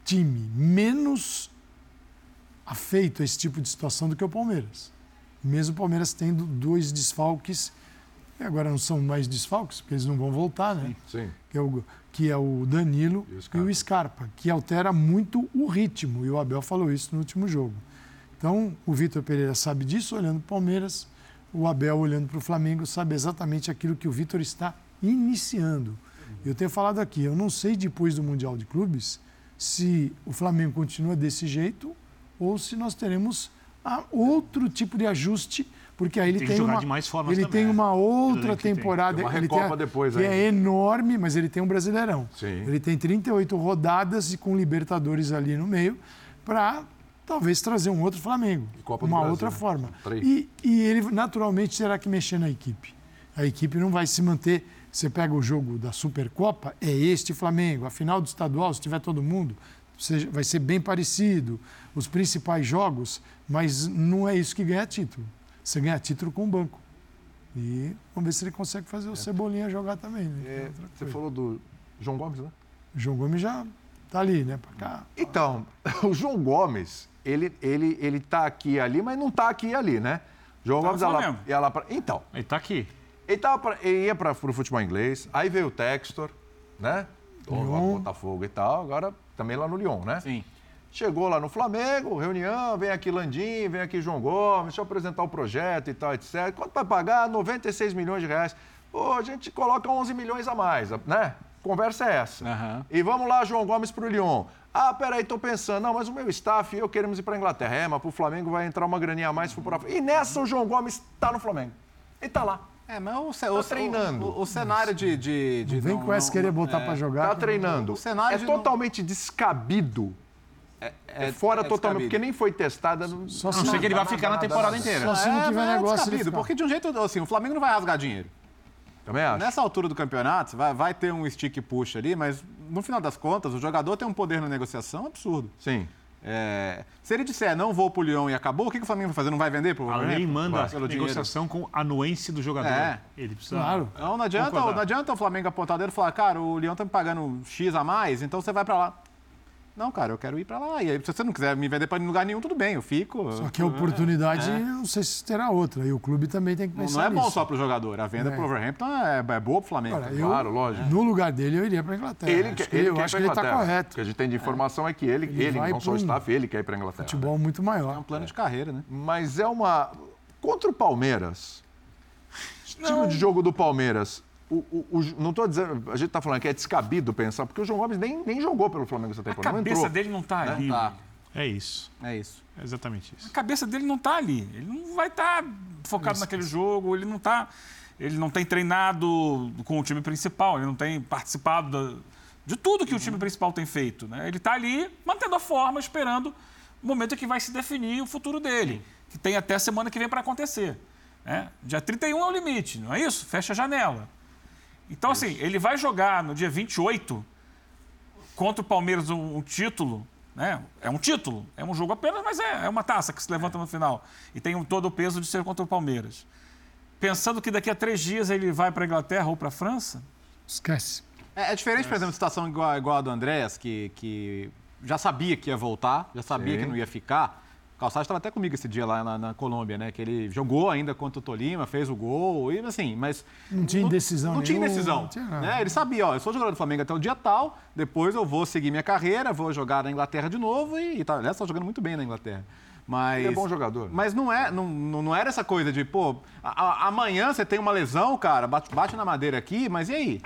time menos afeito a esse tipo de situação do que o Palmeiras. Mesmo o Palmeiras tendo dois desfalques, e agora não são mais desfalques, porque eles não vão voltar, né? Sim. Que é o, que é o Danilo E o e Scarpa. o Scarpa, que altera muito o ritmo. E o Abel falou isso no último jogo. Então, o Vitor Pereira sabe disso, olhando para o Palmeiras. O Abel, olhando para o Flamengo, sabe exatamente aquilo que o Vitor está iniciando. Eu tenho falado aqui, eu não sei depois do Mundial de Clubes se o Flamengo continua desse jeito ou se nós teremos ah, outro tipo de ajuste, porque aí ele Tem tem, uma, ele também, tem né? uma outra tem. temporada, Tem uma ele tem a- depois que é ainda. enorme, mas ele tem um Brasileirão. Sim. Ele tem 38 rodadas e com Libertadores ali no meio para talvez trazer um outro Flamengo, uma Brasil, outra né? forma. E, e ele naturalmente terá que mexer na equipe. A equipe não vai se manter. Você pega o jogo da Supercopa, é este Flamengo. A final do estadual, se tiver todo mundo, vai ser bem parecido. Os principais jogos, mas não é isso que ganha título. Você ganha título com o banco. E vamos ver se ele consegue fazer o Cebolinha jogar também. Né? é É, você falou do João Gomes, né? O João Gomes já tá ali, né? Pra cá. Então, o João Gomes, ele, ele, ele tá aqui e ali, mas não tá aqui e ali, né? João Tá Gomes Flamengo. ia lá pra... Então, Ele tá aqui. ele, tava pra- ele ia para o futebol inglês, aí veio o Textor, né? No Lyon. Botafogo e tal, agora também lá no Lyon, né? Sim. Chegou lá no Flamengo, reunião, vem aqui Landim, vem aqui João Gomes, deixa eu apresentar o projeto e tal, etc. Quanto vai pagar? 96 milhões de reais. Pô, a gente coloca 11 milhões a mais, né? Conversa é essa. Aham. E vamos lá, João Gomes pro Lyon. Ah, peraí, tô pensando, não, mas o meu staff e eu queremos ir pra Inglaterra. É, mas pro Flamengo vai entrar uma graninha a mais pra... E nessa o João Gomes tá no Flamengo. Ele tá lá. É, mas o, o, treinando. O, o cenário de. de, de Não vem com essa querer botar pra jogar. Tá treinando. o cenário é de não- totalmente descabido. É, fora é totalmente, porque nem foi testada. Não, Só A não se, ser que ele vai ficar na temporada inteira. só se não É, tiver é negócio. Porque de um jeito, assim, o Flamengo não vai rasgar dinheiro. Também acho. Nessa altura do campeonato, vai, vai ter um stick push ali, mas no final das contas, o jogador tem um poder na negociação absurdo. Sim. É, se ele disser não vou pro Lyon e acabou, o que, que o Flamengo vai fazer? Não vai vender pro A lei manda a dinheiro? negociação com a anuência do jogador. É. Ele precisa. Claro. Não, não adianta, Concordar. não adianta o Flamengo apontar o dedo e falar, cara, o Lyon tá me pagando X a mais, então você vai pra lá. Não, cara, eu quero ir pra lá. E aí, se você não quiser me vender pra lugar nenhum, tudo bem, eu fico. Só que a oportunidade, não sei se terá outra. E o clube também tem que Não, pensar não é bom nisso. só pro jogador. A venda É. pro Overhampton é, é boa pro Flamengo. Agora, eu, Claro, lógico. No lugar dele, eu iria para Inglaterra. Ele, acho quer- que, ele eu acho que ele está correto. O que a gente tem de informação é que ele, Ele ele, não só o staff, ele quer ir pra Inglaterra. Futebol muito maior. É um plano de carreira, né? Mas é uma. Contra o Palmeiras, estilo de jogo do Palmeiras. O, o- o- não estou dizendo. A gente está falando que é descabido pensar, porque o João Gomes nem, nem jogou pelo Flamengo essa A temporada. não cabeça entrou. dele não tá ali. Tá. É isso. É isso. É exatamente isso. A cabeça dele não tá ali. Ele não vai estar focado naquele jogo, ele não tá. Ele não tem treinado com o time principal, ele não tem participado da- de tudo que o time principal tem feito. Né? Ele está ali mantendo a forma, esperando o momento em que vai se definir o futuro dele, que tem até a semana que vem para acontecer. Né? Dia 31 é o limite, não é isso? Fecha a janela. Então, assim, ele vai jogar no dia 28 contra o Palmeiras um, um título, né? É um título, é um jogo apenas, mas é, é uma taça que se levanta no final. E tem um- todo o peso de ser contra o Palmeiras. Pensando que daqui a três dias ele vai para a Inglaterra ou para a França, Esquece. É, é diferente, por exemplo, de situação igual, igual a do Andréas, que, que já sabia que ia voltar, já sabia Sim. que não ia ficar. O Calçado estava até comigo esse dia lá na, na Colômbia, né? Que ele jogou ainda contra o Tolima, fez o gol, e assim, mas. Não tinha indecisão Não tinha nenhuma, indecisão. não tinha né? Ele sabia, ó, eu sou jogador do Flamengo até o dia tal, depois eu vou seguir minha carreira, vou jogar na Inglaterra de novo e, e tá, aliás, tá jogando muito bem na Inglaterra. Mas, Ele é bom jogador. Mas não, é, não, não não era essa coisa de, pô, a- a- amanhã você tem uma lesão, cara, bate, bate na madeira aqui, mas e aí?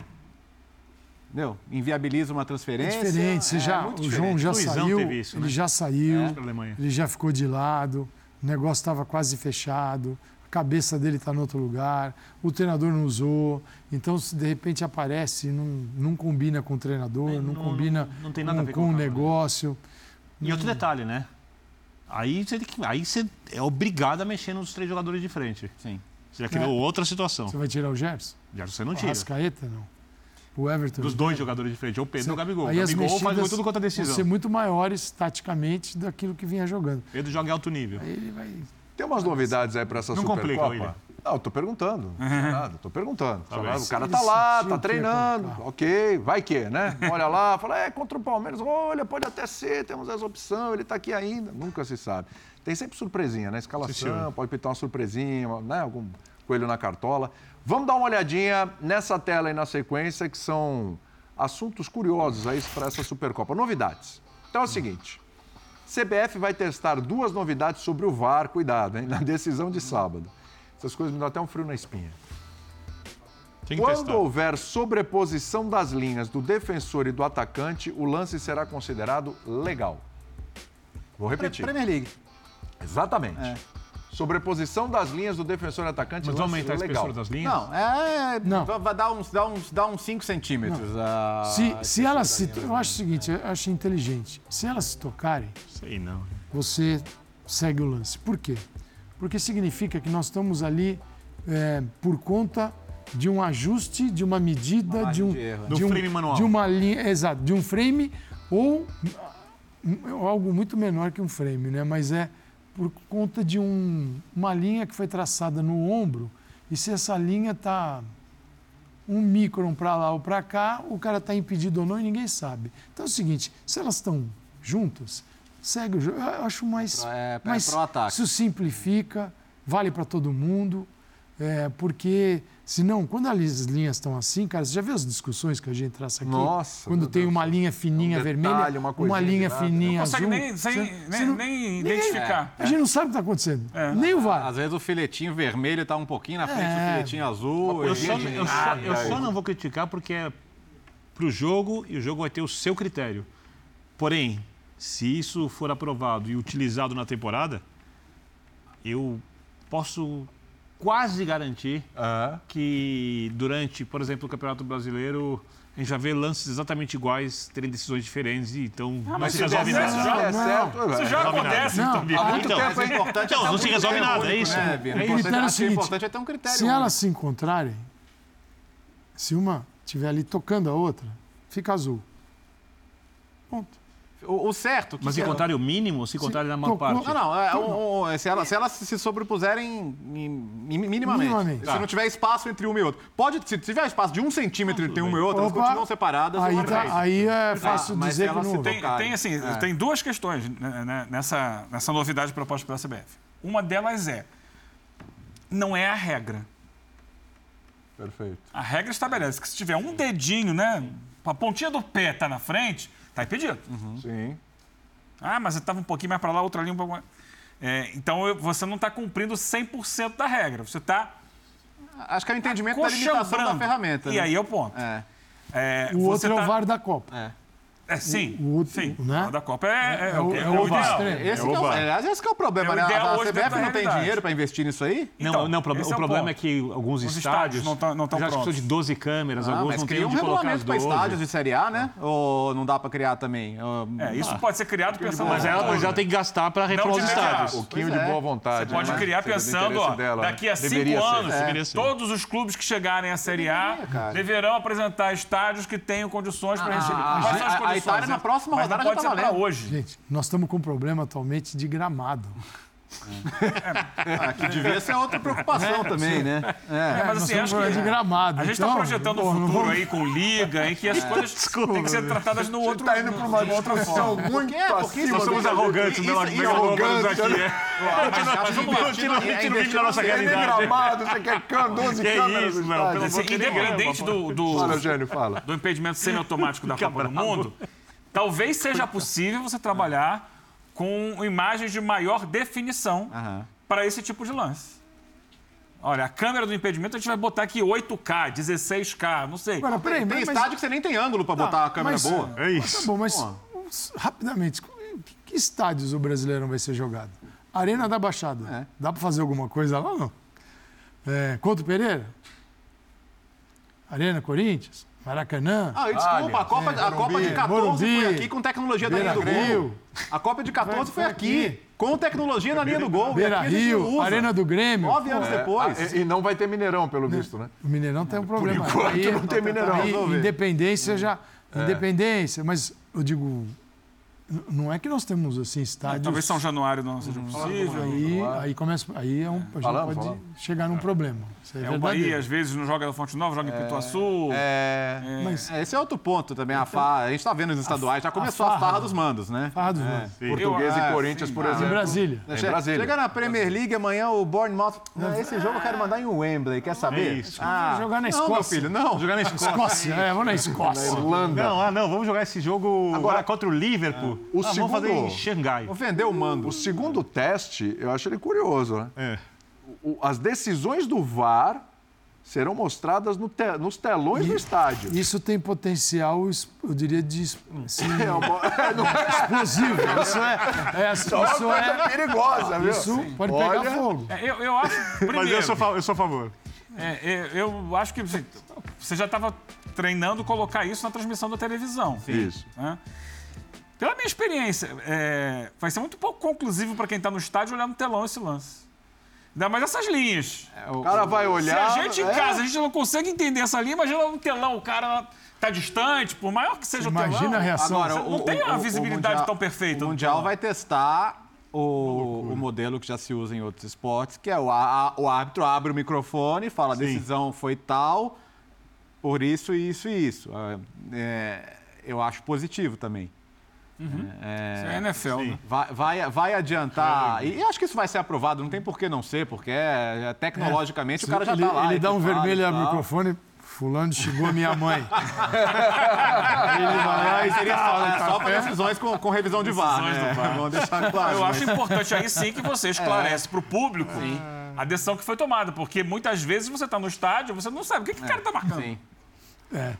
Entendeu? Inviabiliza uma É transferência. diferente. Você é já, muito o João já Luizão saiu. isso, ele né? já saiu. Alemanha. Ele já ficou de lado. O negócio estava quase fechado. A cabeça dele está em outro lugar. O treinador não usou. Então, se de repente aparece, não, não combina com o treinador, É, não, não- combina não- não tem nada a com, ver com com o trabalho. negócio. E outro detalhe, né? Aí você, tem que- aí você é obrigado a mexer nos três jogadores de frente. Sim. Você já criou É. outra situação. Você vai tirar o Gerson? Já você não O tira. Rascaeta, não. O Everton. Dos dois jogadores de frente, ou o Pedro ou o Gabigol. Aí O as Gabigol faz tudo quanto a vão ser decisão. muito maiores taticamente daquilo que vinha jogando. Pedro joga em alto nível. Aí ele vai. Tem umas novidades aí para essa Não complica, Supercopa? William. Não, eu tô perguntando. Nada, tô perguntando. Tá o cara tá lá, tá treinando. colocar. Ok, vai que, né? Olha lá, fala, é contra o Palmeiras. Olha, pode até ser, temos essa opção, ele tá aqui ainda. Nunca se sabe. Tem sempre surpresinha, né? Sim, Escalação, senhor. pode pintar uma surpresinha, né? Algum coelho na cartola. Vamos dar uma olhadinha nessa tela aí na sequência, que são assuntos curiosos aí para essa Supercopa. Novidades. Então é o seguinte. CBF vai testar duas novidades sobre o VAR, cuidado, hein, na decisão de sábado. Essas coisas me dão até um frio na espinha. Tem que Quando testar. houver sobreposição das linhas do defensor e do atacante, o lance será considerado legal. Vou repetir. Premier League. Exatamente. É. Sobreposição das linhas do defensor e atacante, Mas vamos aumentar a legal. espessura das linhas? Não, é. Não. Vai dar uns 5 dar uns, dar uns cinco centímetros. a- Se, a se elas se. Eu acho o seguinte, eu acho inteligente. Se elas se tocarem, Sei não. você segue o lance. Por quê? Porque significa que nós estamos ali é, por conta de um ajuste, de uma medida, Uma de um, de erro, de um frame manual. de uma linha, exato, de um frame ou um, algo muito menor que um frame, né? Mas é por conta de um, uma linha que foi traçada no ombro e se essa linha está um micron para lá ou para cá, o cara está impedido ou não e ninguém sabe. Então é o seguinte, se elas estão juntas, segue o jogo. Eu acho mais, é, é mais pro ataque. isso simplifica, vale para todo mundo, é, porque senão, quando as linhas estão assim, cara, você já viu as discussões que a gente traça aqui? Nossa, Quando tem Deus uma linha fininha Um detalhe, vermelha, uma uma, linha fininha Não consegue azul. nem, sem, Você- nem, você não- nem identificar. A gente não sabe o que está acontecendo. É. Nem o VAR. Às vezes o filetinho vermelho está um pouquinho na frente do É. filetinho azul. Eu só, eu só- eu só não vou criticar porque é pro jogo e o jogo vai ter o seu critério. Porém, se isso for aprovado e utilizado na temporada, eu posso quase garantir É. que durante, por exemplo, o Campeonato Brasileiro, a gente já vê lances exatamente iguais terem decisões diferentes, e então não se resolve nada. já- não. certo, Isso é. já Resolve acontece, então, Não, Bia. Então, tempo, é importante então, é ter não um se resolve critério nada, é isso. Né, Bia? É importante- é o seguinte, importante é ter um critério. Se elas se encontrarem, se uma estiver ali tocando a outra, fica azul. Ponto. O, o certo. que Mas se que encontrarem o mínimo ou se encontrarem na maior parte? Não, não. É, um- um- se, elas, se elas se sobrepuserem em- em- minimamente. Minimamente. Se Tá. não tiver espaço entre uma e outra. Pode, se tiver espaço de um centímetro entre uma e outra, elas Opa, continuam separadas. Aí, tá- aí é fácil mas dizer que elas não. Tem, tem, assim, É. tem duas questões né, né, nessa, nessa novidade proposta pela CBF. Uma delas é, não é a regra. Perfeito. A regra estabelece que se tiver um dedinho, né, a pontinha do pé tá na frente, tá impedido. Sim. Ah, mas eu estava um pouquinho mais para lá, outra linha um pouco mais... É, então eu- você não está cumprindo 100% da regra. Você está Acho que é o entendimento da limitação da ferramenta. E né? aí é o ponto. É. É, O outro é tá- o VAR da Copa. É. É, sim, O outro, sim. né? O da Copa é, é, É o- o, é o outro ideal. extremo. Esse, É é o, aliás, esse que é o problema, É o né? A CBF não tem dinheiro para investir nisso aí? Não, Então, não, esse o é o problema ponto. é que alguns Os estádios, estádios não tão- não tão já são de 12 câmeras, Ah, alguns mas não têm cria um onde colocar as regulamento para 12. estádios de Série A, né? Ou não dá para criar também? É, isso pode ser criado pensando... Mas ela, ela tem que gastar para reformar os estádios. Um pouquinho de é. boa vontade. Você pode né? criar pensando, ó, dela, né? daqui a cinco anos, todos os clubes que chegarem à Série A deverão apresentar estádios que tenham condições para receber. a- Quais são as condições? Itália na próxima Mas rodada não já pode tá ser valendo. hoje. Gente, nós estamos com um problema atualmente de gramado. Ah, que devia ser outra preocupação também, né? É, mas nós assim, acho que de gramado. a gente está então, projetando um não futuro vamos- aí com liga, em que as coisas têm que ser tratadas no outro Tá indo para uma de outra discussão muito? Porque acima nós somos arrogantes, Isso- né? isso- Megalômanos arrogante, aqui, né? é. Mas, mas é continua vindo investir na nossa É realidade. gramado, você quer cam- 12 Que câmeras isso, Assim, Deus. independente do, do, Fala, Eugênio, fala. do impedimento semiautomático da Copa do Mundo, talvez seja possível você trabalhar com imagens de maior definição Aham. para esse tipo de lance. Olha, a câmera do impedimento a gente vai botar aqui 8K, 16K, não sei. Agora, peraí, Tem mas- estádio que você nem tem ângulo para botar a câmera mas- boa. É isso. Tá bom, mas rapidamente, que, que estádios o Brasileirão vai ser jogado? Arena da Baixada. É. Dá para fazer alguma coisa lá não? É, Couto Pereira? Arena Corinthians? Maracanã? Ah, e desculpa, a Copa, a Copa de 14 Morumbi, foi aqui com tecnologia da linha do gol. A Copa de 14 foi Foi aqui, aqui. com tecnologia na linha do gol. Beira Rio, usa. Arena do Grêmio. Nove anos É, depois. ah, e, e não vai ter Mineirão, pelo visto, né? O Mineirão tem um problema. enquanto Aí- não tem Mineirão. aí, Resolver. independência já. Independência, mas eu digo. Não é que nós temos assim estádios. Talvez São Januário não seja possível. Aí, aí começa. Aí é um, a gente Falamos, pode falamos. chegar num problema. Isso é, É, o. Bahia, às vezes, não joga na Fonte Nova, joga em Pituaçu. É, Mas é, esse é outro ponto também. A, farra, a gente está vendo nos estaduais, já começou a farra, farra dos mandos, né? Farra dos Mandos. Português Eu- e ah, Corinthians, sim. por Ah, exemplo. Em Brasília. Em Che- Brasília. Chega na Premier League amanhã o Bournemouth. Não, esse jogo eu quero mandar em Wembley, quer saber? É isso. Ah, Jogar na Não, meu Escócia. filho, não. Jogar na Escócia. Escócia, é, vamos na Escócia. Irlanda. Não, ah, não, vamos jogar esse jogo agora contra o Liverpool. O Ah, segundo- Vamos fazer em Xangai. Ofendeu o mando. O segundo teste, eu acho ele curioso, né? É. O- as decisões do VAR serão mostradas no te- nos telões do estádio. Isso tem potencial, eu diria, de assim, É uma- não é explosivo. Isso é, é, isso coisa é, perigosa, viu? isso pode Olha, pegar fogo. É, eu, eu acho. Primeiro, Mas eu sou, eu sou a favor. é, é, eu acho que assim, você já estava treinando colocar isso na transmissão da televisão. Isso. né? Pela minha experiência, é, vai ser muito pouco conclusivo para quem está no estádio olhar no telão esse lance. Ainda mais essas linhas. O cara vai Se olhar. a gente em é, casa, a gente não consegue entender essa linha, imagina no telão, o cara tá distante, por maior que seja o telão. Imagina a reação. Agora, não tem uma visibilidade tão perfeita O Mundial vai testar o, o modelo que já se usa em outros esportes, que é o, a- o árbitro abre o microfone e fala, a decisão foi tal, por isso, isso e isso. Ah, é, eu acho positivo também. É, Isso é NFL, né? Vai, vai, vai adiantar. E, e acho que isso vai ser aprovado, não tem por que não ser, porque é, é, tecnologicamente o cara já está lá. ele dá um vermelho tal. microfone. Fulano chegou minha mãe. Ele vai lá e seria só, cala, é, só para decisões com, com revisão de VAR, né? Vamos deixar claro. Eu mas- acho importante aí sim que você esclarece para o público a decisão que foi tomada, porque muitas vezes você está no estádio, você não sabe o que, que o cara está marcando. Sim.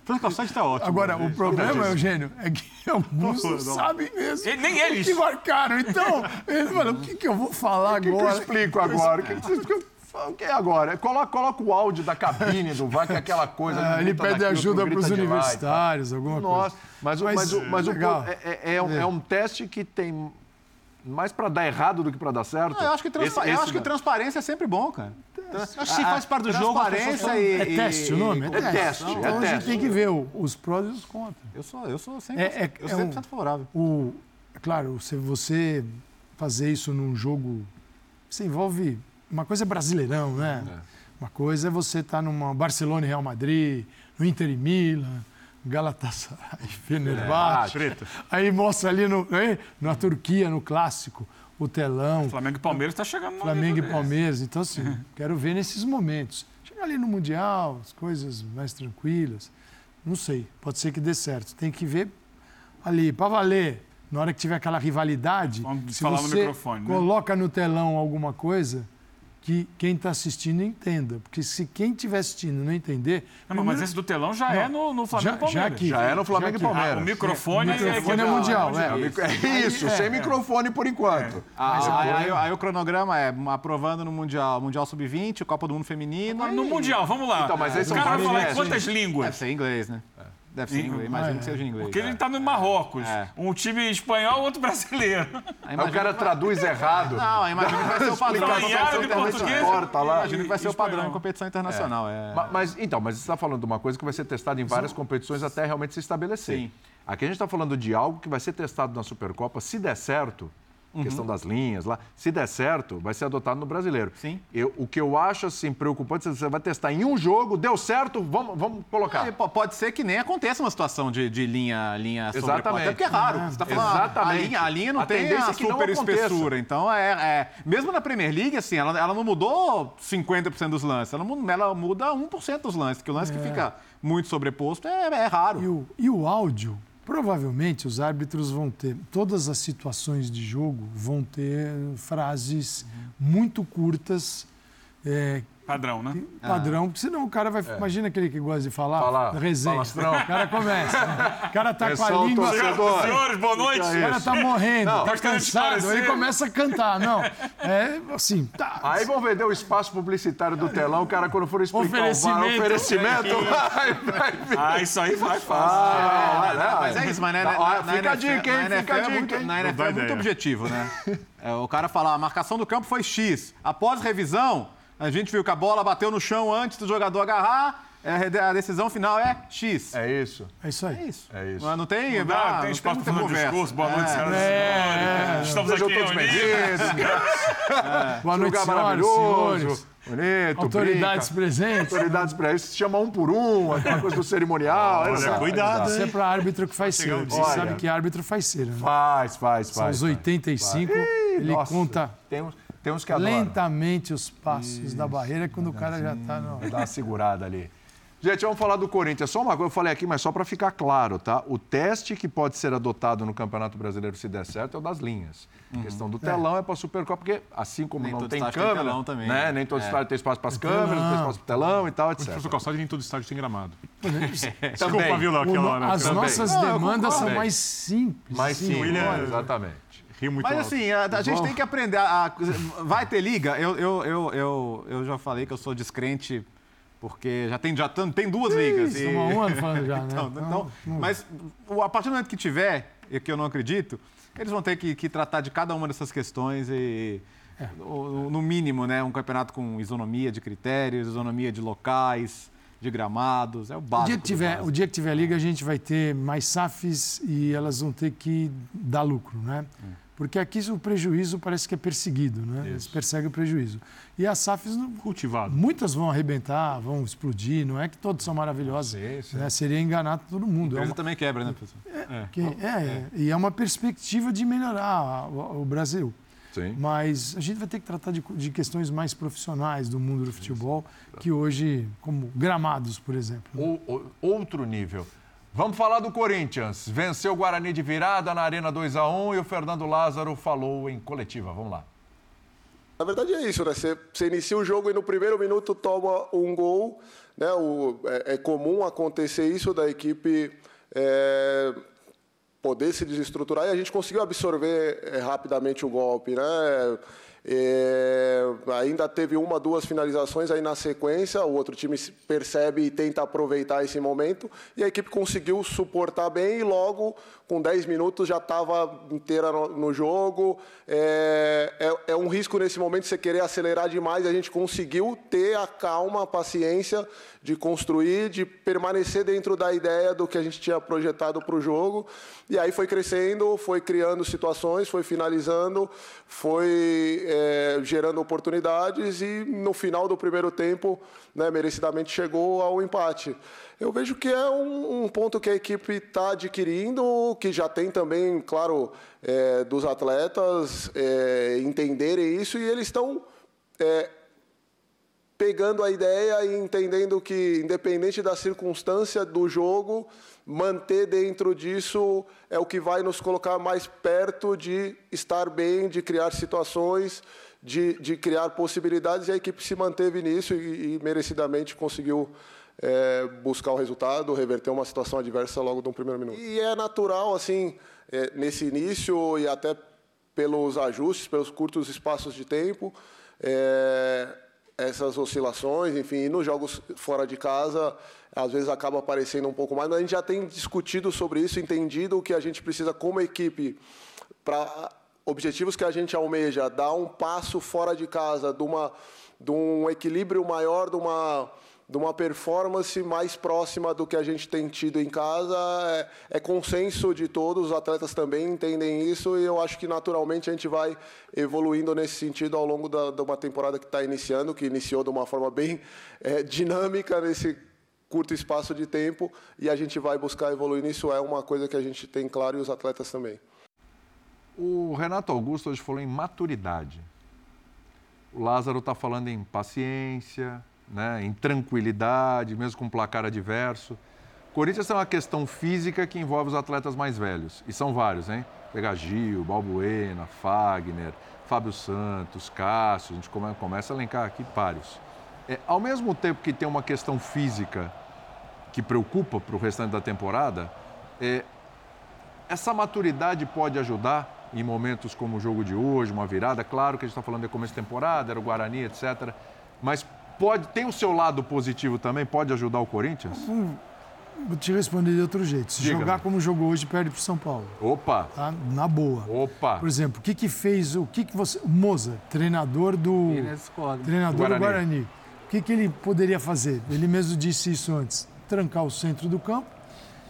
Franco Calçade está ótimo. Agora, né? o problema, Eugênio, é que alguns não sabem mesmo. E nem eles. Que marcaram. Então, ele fala, o que, que eu vou falar O que, que eu agora? explico agora? O que, que, que eu- o que é agora? Coloca, coloca o áudio da cabine do VAR, que é aquela coisa. Não ele pede ajuda para os de lá universitários, alguma Nossa, coisa. mas, o- Mas, mas, o, mas o legal. é, é- é um, é um teste que tem mais para dar errado do que para dar certo. Não, eu acho que, transpa- Esse- eu esse acho que transparência é sempre bom, cara. Acho que se faz parte do jogo. Transparência falam- e, É teste o nome? É teste, é Então a gente teste. tem que ver os prós e os contras. Eu sou, eu sou 100%, É- é- eu é sou um- 100% favorável. O, é claro, se você fazer isso num jogo, você envolve uma coisa é brasileirão, né? Uma coisa é você estar numa Barcelona e Real Madrid, no Inter e Milan, Galatasaray, Fenerbahçe. Treta. Aí mostra ali no, hein? na Turquia, no clássico, o telão, Flamengo e Palmeiras está chegando no Flamengo e. Palmeiras. Então, assim, quero ver nesses momentos. Chegar ali no Mundial, as coisas mais tranquilas. Não sei, pode ser que dê certo. Tem que ver ali, para valer. Na hora que tiver aquela rivalidade, Vamos se falar no você microfone, né? coloca no telão alguma coisa que quem está assistindo entenda. Porque se quem estiver assistindo não entender... Não, mas primeiro- esse do telão já é no, no Flamengo já, e já Palmeiras. aqui. Já é no Flamengo e. Palmeiras. Ah, o microfone, O microfone é que- mundial, é. É isso, Aí, é. sem microfone por enquanto. Ah, aí, aí- aí o cronograma é aprovando no Mundial, Mundial Sub-20, Copa do Mundo Feminino. No Mundial, vamos lá. Então, mas aí o são cara vai vários falar em quantas Deve línguas? ser em inglês, né? Deve ser em inglês, imagino que seja em inglês. Porque ele está no Marrocos. É. Um time espanhol, outro brasileiro. Aí o cara traduz errado. Não, imagino que vai ser o padrão. Em corta lá. Imagino que vai ser o padrão em competição internacional. É. Ma- Mas, então, mas você está falando de uma coisa que vai ser testada em várias competições até realmente se estabelecer. Sim. Aqui a gente está falando de algo que vai ser testado na Supercopa, se der certo, Uhum. questão das linhas lá, se der certo, vai ser adotado no brasileiro. Sim. Eu, o que eu acho assim preocupante, você vai testar em um jogo, deu certo, vamos, vamos colocar. E po- Pode ser que nem aconteça uma situação de, de linha, linha Exatamente. sobreposta. Até porque é raro. Você tá falando, Exatamente. A linha, a linha não A tem tendência a é super espessura. Então, é, é- mesmo na Premier League, assim, ela, ela não mudou 50% dos lances. Ela, ela muda 1% dos lances. Que o lance que fica muito sobreposto é, é raro. E o, e o áudio, provavelmente os árbitros vão ter, todas as situações de jogo vão ter frases muito curtas, é, Padrão, né? padrão, porque senão o cara vai. Imagina aquele que gosta de falar, Falar, resenha. falastrão. O cara começa. né? O cara tá com a língua. torcedor. Senhores, boa noite. O cara tá morrendo, Não, tá cansado, aí começa a cantar. Não, é assim, tá. Aí vão vender o espaço publicitário do telão, o cara quando for explicar o VAR, Oferecimento. oferecimento, vai, vai vir. Ah, isso aí vai fácil. Ah, né? Mas é isso, mas né, Tá, na, ó, na fica a dica, hein? na Fica a NFL é dica? Na NFL é muito ideia. objetivo, né? É, o cara fala, a marcação do campo foi X. Após revisão, a gente viu que a bola bateu no chão antes do jogador agarrar, é, a decisão final é X. É isso. É isso aí. É isso. É isso. Não, não tem, Não dá, ah, tem espaço para fazer um conversa. discurso. Boa noite, É. senhoras e senhores. Estamos Sejam aqui todos bem-vindos. Boa noite, Lugar senhoras, maravilhoso. senhores. Bonito, Autoridades brinca. presentes. Autoridades para isso. Se chama um por um, aquela coisa do cerimonial. Olha, essa- cuidado, Isso é para árbitro que faz cera. Você Olha. sabe que árbitro faz cera. Né? Faz, faz, São faz. os 85, ele Nossa, conta Tem uns, tem uns que adoram. lentamente os passos da barreira quando o cara já está no. Vai dar uma segurada ali. Gente, vamos falar do Corinthians. Só uma coisa, eu falei aqui, mas só para ficar claro, tá? O teste que pode ser adotado no Campeonato Brasileiro, se der certo, é o das linhas. A questão do telão é, para a Supercopa, porque assim como Nem não todo tem estádio tem câmera, telão também, né? né? Nem todo É. estádio tem espaço para as câmeras, não tem espaço para o telão e tal, O etc. professor Calçado nem todo estádio tem gramado. Também. Desculpa, viu, Léo, O aquela hora. as também. nossas Não, demandas são mais simples. Mas sim, William- exatamente. Rio muito Mas alto. assim, a, a gente tem que aprender. A, a- vai ter liga? Eu, eu, eu, eu, eu já falei que eu sou descrente, porque já tem, já tem duas ligas. Isso, um ano falando já, né? Então, então, mas a partir do momento que tiver, e que eu não acredito, eles vão ter que, que tratar de cada uma dessas questões e, no, no mínimo, né, um campeonato com isonomia de critérios, isonomia de locais, de gramados, é o O básico. dia, que tiver, o dia que tiver liga, a gente vai ter mais SAFs e elas vão ter que dar lucro, né? Porque aqui o prejuízo parece que é perseguido, né? Eles perseguem o prejuízo. E as SAFs, Cultivado. muitas vão arrebentar, vão explodir, não é que todas são maravilhosas. Sim. né? Seria enganar todo mundo. É Empresa uma- também quebra, né, professor? que- é, e é uma perspectiva de melhorar o, o Brasil. Sim. Mas a gente vai ter que tratar de, de questões mais profissionais do mundo do futebol, que hoje, como gramados, por exemplo. Ou- ou- outro nível. Vamos falar do Corinthians. Venceu o Guarani de virada na Arena 2 a 1 e o Fernando Lázaro falou em coletiva. Vamos lá. Na verdade é isso, né? Você, você inicia o jogo e no primeiro minuto toma um gol. Né? O, é, é comum acontecer isso da equipe é, poder se desestruturar e a gente conseguiu absorver é, rapidamente o golpe. Né? É, ainda teve uma, duas finalizações aí na sequência, o outro time percebe e tenta aproveitar esse momento e a equipe conseguiu suportar bem e logo com 10 minutos já estava inteira no, no jogo. É, é, é um risco nesse momento você querer acelerar demais. A gente conseguiu ter a calma, a paciência de construir, de permanecer dentro da ideia do que a gente tinha projetado para o jogo. E aí foi crescendo, foi criando situações, foi finalizando, foi é, gerando oportunidades e no final do primeiro tempo, né, merecidamente chegou ao empate. Eu vejo que é um, um ponto que a equipe está adquirindo, que já tem também, claro, é, dos atletas é, entenderem isso e eles estão é, pegando a ideia e entendendo que, independente da circunstância do jogo, manter dentro disso é o que vai nos colocar mais perto de estar bem, de criar situações, de, de criar possibilidades. E a equipe se manteve nisso e, e merecidamente conseguiu é, buscar o resultado, reverter uma situação adversa logo no primeiro minuto. E é natural, assim, é, nesse início e até pelos ajustes, pelos curtos espaços de tempo, é, essas oscilações, enfim, nos jogos fora de casa, às vezes acaba aparecendo um pouco mais, mas a gente já tem discutido sobre isso, entendido o que a gente precisa como equipe para objetivos que a gente almeja, dar um passo fora de casa, de, uma, de um equilíbrio maior, de uma, de uma performance mais próxima do que a gente tem tido em casa. É, é consenso de todos, os atletas também entendem isso e eu acho que naturalmente a gente vai evoluindo nesse sentido ao longo da, de uma temporada que está iniciando, que iniciou de uma forma bem é, dinâmica nesse curto espaço de tempo e a gente vai buscar evoluir nisso. É uma coisa que a gente tem claro e os atletas também. O Renato Augusto hoje falou em maturidade. O Lázaro está falando em paciência, né, em tranquilidade, mesmo com placar adverso. Corinthians tem uma questão física que envolve os atletas mais velhos. E são vários, hein? Pegar Gil, Balbuena, Fagner, Fábio Santos, Cássio, a gente come- começa a elencar aqui vários. É, ao mesmo tempo que tem uma questão física que preocupa para o restante da temporada, é, essa maturidade pode ajudar em momentos como o jogo de hoje, uma virada. Claro que a gente está falando de começo de temporada, era o Guarani, etc. Mas pode, tem o seu lado positivo também? Pode ajudar o Corinthians? Vou te responder de outro jeito. Se Diga-me. jogar como jogou hoje, perde para o São Paulo. Opa! Tá? Na boa. Opa! Por exemplo, o que, que fez, o que, que você. O Moza, treinador do. Treinador Guarani. do Guarani. O que, que ele poderia fazer? Ele mesmo disse isso antes: trancar o centro do campo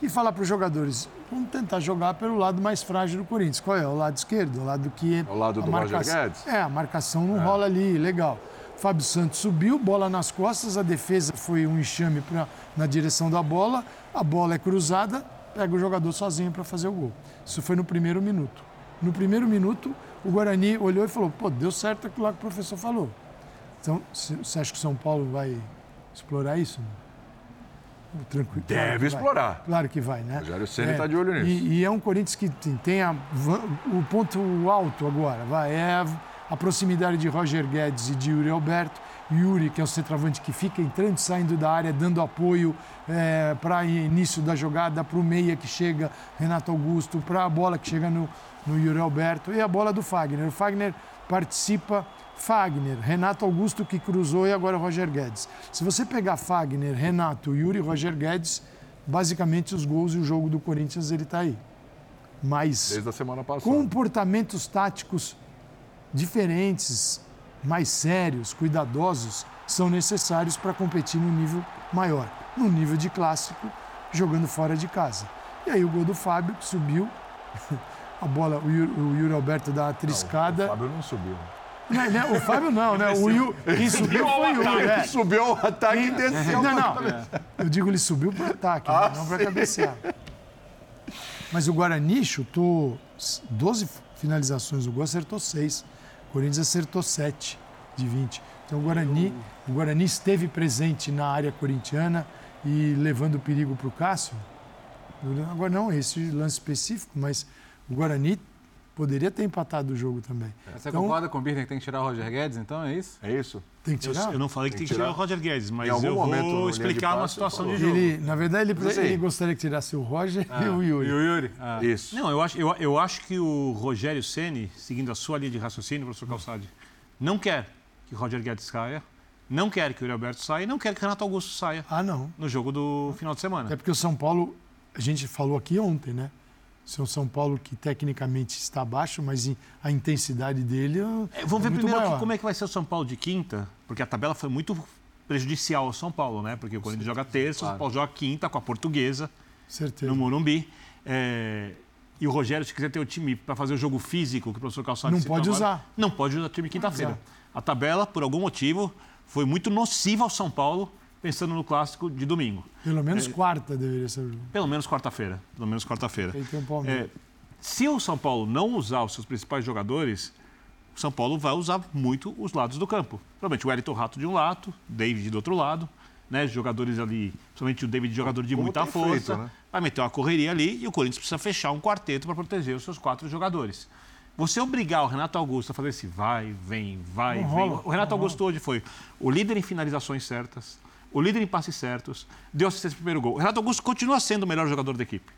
e falar para os jogadores: vamos tentar jogar pelo lado mais frágil do Corinthians. Qual é? O lado esquerdo, o lado que. O lado do Roger marcação- Guedes? É, a marcação não rola ali, legal. Fábio Santos subiu, bola nas costas, a defesa foi um enxame pra, na direção da bola, a bola é cruzada, pega o jogador sozinho para fazer o gol. Isso foi no primeiro minuto. No primeiro minuto, o Guarani olhou e falou: pô, deu certo aquilo lá que o professor falou. Então, você acha que o São Paulo vai explorar isso? Tranquilo. Deve que vai. explorar. Claro que vai, né? O Rogério Ceni tá de olho nisso. E, e é um Corinthians que tem, tem a o ponto alto agora, vai, é a, a proximidade de Roger Guedes e de Yuri Alberto. Yuri, que é o centroavante que fica entrando e saindo da área, dando apoio para início da jogada, para o meia que chega, Renato Augusto, para a bola que chega no, no Yuri Alberto e a bola do Fagner. O Fagner participa Fagner, Renato Augusto que cruzou e agora Roger Guedes. Se você pegar Fagner, Renato, Yuri e Roger Guedes, basicamente os gols e o jogo do Corinthians ele está aí. Mas Desde a semana passada. comportamentos táticos diferentes, mais sérios, cuidadosos, são necessários para competir no nível maior, no nível de clássico, jogando fora de casa. E aí o gol do Fábio, que subiu, a bola, o Yuri, o Yuri Alberto dá uma triscada. O Fábio não subiu. Não, né, o Fábio não, né? O Yuri, quem subiu foi o Yuri. é. Subiu ao ataque e desceu. Não, não. Eu digo, ele subiu para o ataque, né? não para cabecear. Mas o Guarani chutou 12 finalizações, o gol acertou 6. O Corinthians acertou 7 de 20. Então o Guarani, o Guarani esteve presente na área corintiana e levando perigo para o Cássio. Agora não esse lance específico, mas o Guarani poderia ter empatado o jogo também. Você Então- concorda com o Birner que tem que tirar o Roger Guedes, então? É isso? É isso? Tem que Eu, tirar? eu não falei que tem que tirar o Roger Guedes, mas eu momento, vou explicar uma situação de jogo. Ele, na verdade, ele, ele gostaria que tirasse o Roger e o Yuri. E o Yuri? Ah. Isso. Não, eu acho, eu, eu acho que o Rogério Ceni, seguindo a sua linha de raciocínio, professor Calçade, não quer que o Roger Guedes saia, não quer que o Yuri Alberto saia e não quer que o Renato Augusto saia Ah, não. no jogo do final de semana. É porque o São Paulo, a gente falou aqui ontem, né? O São Paulo que tecnicamente está abaixo, mas a intensidade dele é, É, Vamos ver é muito primeiro aqui como é que vai ser o São Paulo de quinta, porque a tabela foi muito prejudicial ao São Paulo, né? Porque o Corinthians joga terça, o São Paulo joga quinta com a portuguesa Certeza. no Morumbi. É, E o Rogério, se quiser ter o time para fazer o jogo físico que o professor Calçado Não pode agora, usar. Não pode usar o time quinta-feira. A tabela, por algum motivo, foi muito nociva ao São Paulo, pensando no clássico de domingo. Pelo menos É. quarta deveria ser o jogo. Pelo menos quarta-feira. Pelo menos quarta-feira. É, se o São Paulo não usar os seus principais jogadores, o São Paulo vai usar muito os lados do campo. Provavelmente o Wellington Rato de um lado, David do outro lado, né? Jogadores ali, principalmente o David, jogador de Como muita tem força. feito, né? Vai meter uma correria ali e o Corinthians precisa fechar um quarteto para proteger os seus quatro jogadores. Você obrigar o Renato Augusto a fazer esse vai, vem, vai, Não vem. rola, O Renato Augusto hoje foi o líder em finalizações certas, o líder em passes certos, deu assistência pro primeiro gol. O Renato Augusto continua sendo o melhor jogador da equipe.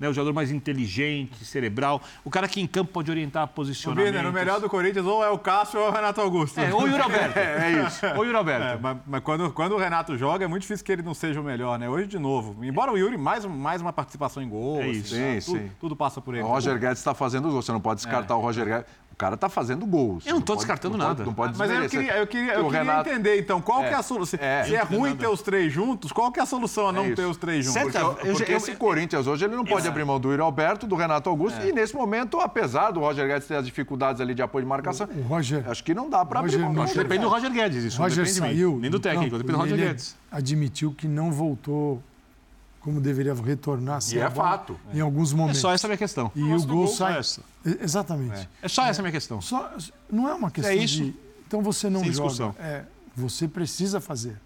Né, o jogador mais inteligente, cerebral, o cara que em campo pode orientar O posicionamento. Birner, o melhor do Corinthians ou é o Cássio ou é o Renato Augusto. É, ou o Yuri Alberto. É isso. Ou o Yuri Alberto. É, mas, mas quando, quando o Renato joga, é muito difícil que ele não seja o melhor, né? Hoje, de novo. Embora o Yuri, mais, mais uma participação em gol. É assim, isso. né? Sim, tudo, sim. tudo passa por ele. O Roger Guedes está fazendo gol. Você não pode descartar o Roger Guedes. O cara está fazendo gols. Eu não tô pode- descartando não pode- nada. não pode Mas eu queria, eu queria, eu O queria Renato- entender, então, qual É, que é a solução? Se é. se é ruim ter os três juntos, qual que é a solução a não isso. ter os três juntos? Certo. Porque, Eu- porque eu- esse Corinthians hoje ele não pode abrir mão do Yuri Alberto, do Renato Augusto. É. E nesse momento, apesar do Roger Guedes ter as dificuldades ali de apoio de marcação, O Roger, acho que não dá para abrir mão. não Depende do Roger Guedes, isso. o Roger não depende de mim, saiu. nem do técnico, depende do Roger Guedes. admitiu que não voltou como deveria retornar. E é fato. Em alguns É momentos. só essa a minha questão. E o gol Só sai. essa. Exatamente. É só essa a minha questão. Só, não é uma questão É isso. de. Então você não Sem joga. discussão. É, você precisa fazer.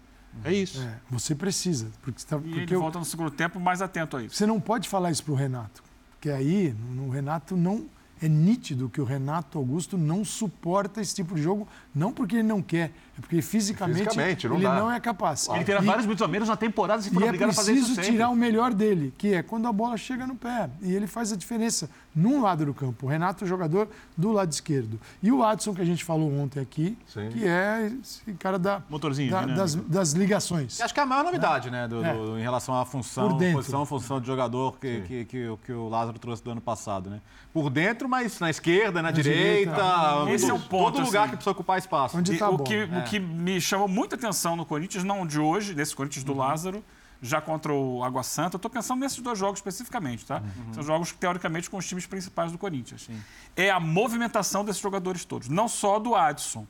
É isso. É, você precisa. Porque, tá- E porque ele volta no segundo tempo mais atento a isso. você não pode falar isso para o Renato. Porque aí, no Renato, não. É nítido que o Renato Augusto não suporta esse tipo de jogo, não porque ele não quer, é porque fisicamente, Fisicamente, não ele dá. não é capaz. Ele terá E- vários minutos a menos na temporada se for E é obrigado a fazer isso preciso tirar o melhor dele, que é quando a bola chega no pé. E ele faz a diferença num lado do campo. O Renato, o jogador do lado esquerdo. E o Adson, que a gente falou ontem aqui, Sim. que é esse cara da, Motorzinho da- dinâmico. das, das ligações. Acho que é a maior novidade, né, do, É. do- em relação à função, Por dentro. posição, função de jogador que, que, que, o- que o Lázaro trouxe do ano passado, né? Por dentro, mas na esquerda, na, direita, direita. Esse é o todo- ponto, todo lugar assim. que precisa ocupar espaço. Onde E tá o, bom. que, o que me chamou muita atenção no Corinthians, não de hoje, desse Corinthians do Lázaro, já contra o Água Santa. Eu estou pensando nesses dois jogos especificamente, tá? São jogos, teoricamente, com os times principais do Corinthians. É a movimentação desses jogadores todos, não só do Adson.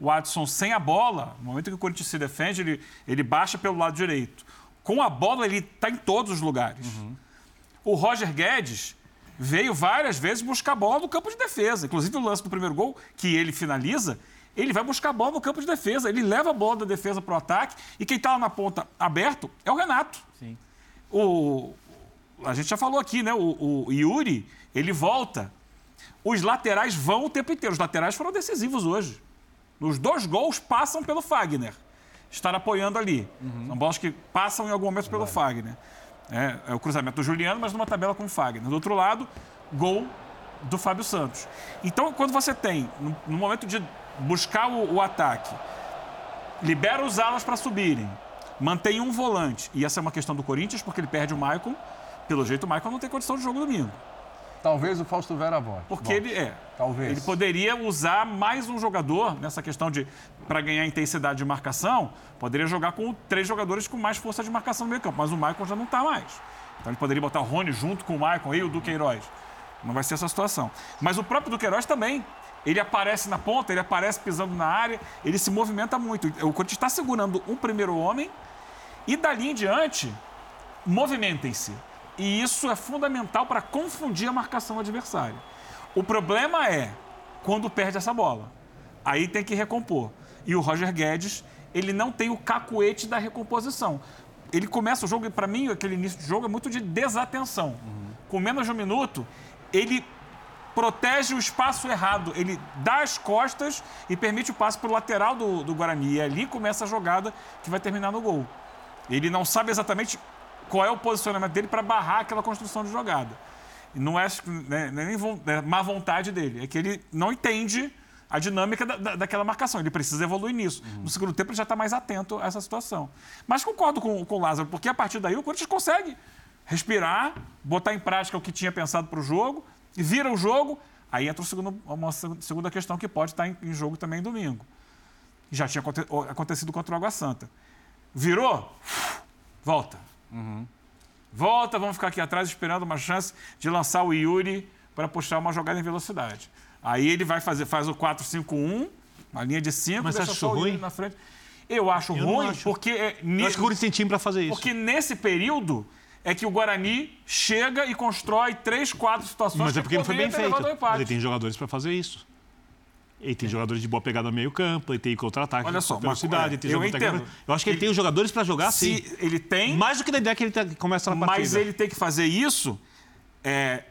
O Adson sem a bola, no momento que o Corinthians se defende, ele, ele baixa pelo lado direito. Com a bola, ele está em todos os lugares. O Roger Guedes veio várias vezes buscar a bola no campo de defesa. Inclusive, o lance do primeiro gol, que ele finaliza, ele vai buscar a bola no campo de defesa. Ele leva a bola da defesa para o ataque e quem está lá na ponta aberto é o Renato. Sim. O, a gente já falou aqui, né? O, o Yuri, ele volta. Os laterais vão o tempo inteiro. Os laterais foram decisivos hoje. Os dois gols passam pelo Fagner. Estar apoiando ali. São bolas que passam em algum momento pelo Fagner. É, é o cruzamento do Juliano, mas numa tabela com o Fagner. Do outro lado, gol do Fábio Santos. Então, quando você tem, no, no momento de buscar o, o ataque, libera os alas para subirem, mantém um volante, e essa é uma questão do Corinthians, porque ele perde o Maicon, pelo jeito o Maicon não tem condição de jogo domingo. Talvez o Fausto Vera volte. Porque ele é. talvez. Ele poderia usar mais um jogador nessa questão de para ganhar intensidade de marcação, poderia jogar com três jogadores com mais força de marcação no meio campo, mas o Maicon já não está mais. Então ele poderia botar o Rony junto com o Maicon e o Duqueiroz. Não vai ser essa situação. Mas o próprio Duqueiroz também. Ele aparece na ponta, ele aparece pisando na área, ele se movimenta muito. O Corinthians está segurando um primeiro homem e dali em diante, movimentem-se. E isso é fundamental para confundir a marcação adversária. O problema é quando perde essa bola. Aí tem que recompor. E o Roger Guedes, ele não tem o cacuete da recomposição. Ele começa o jogo, e para mim, aquele início de jogo é muito de desatenção. Com menos de um minuto, ele protege o espaço errado. Ele dá as costas e permite o passe para o lateral do, do Guarani. E ali começa a jogada que vai terminar no gol. Ele não sabe exatamente qual é o posicionamento dele para barrar aquela construção de jogada. E não é né, nem vo- é má vontade dele, é que ele não entende a dinâmica da, da- daquela marcação. Ele precisa evoluir nisso. No segundo tempo, ele já está mais atento a essa situação. Mas concordo com, com o Lázaro, porque a partir daí o Corinthians consegue respirar, botar em prática o que tinha pensado para o jogo, e vira o jogo. Aí entra o segundo- uma seg- segunda questão que pode estar em, em jogo também domingo. Já tinha aconte- acontecido contra o Água Santa. Virou? Volta. Volta, vamos ficar aqui atrás esperando uma chance de lançar o Yuri para puxar uma jogada em velocidade. Aí ele vai fazer, faz o 4-5-1, uma linha de 5, Mas deixa só ruim? na frente. Eu acho Eu ruim acho. porque é, Eu acho que o Corinthians tem time para fazer isso. porque nesse período é que o Guarani chega e constrói três, quatro situações Mas é que porque não foi bem feito. Ele tem jogadores para fazer isso. Ele tem jogadores de boa pegada no meio campo, ele tem contra-ataque, Olha só, velocidade, ele tem eu entendo. Eu acho que ele, tem os jogadores para jogar sim. Ele tem, Mais do que da ideia que ele tá- começa na partida. mas ele tem que fazer isso é,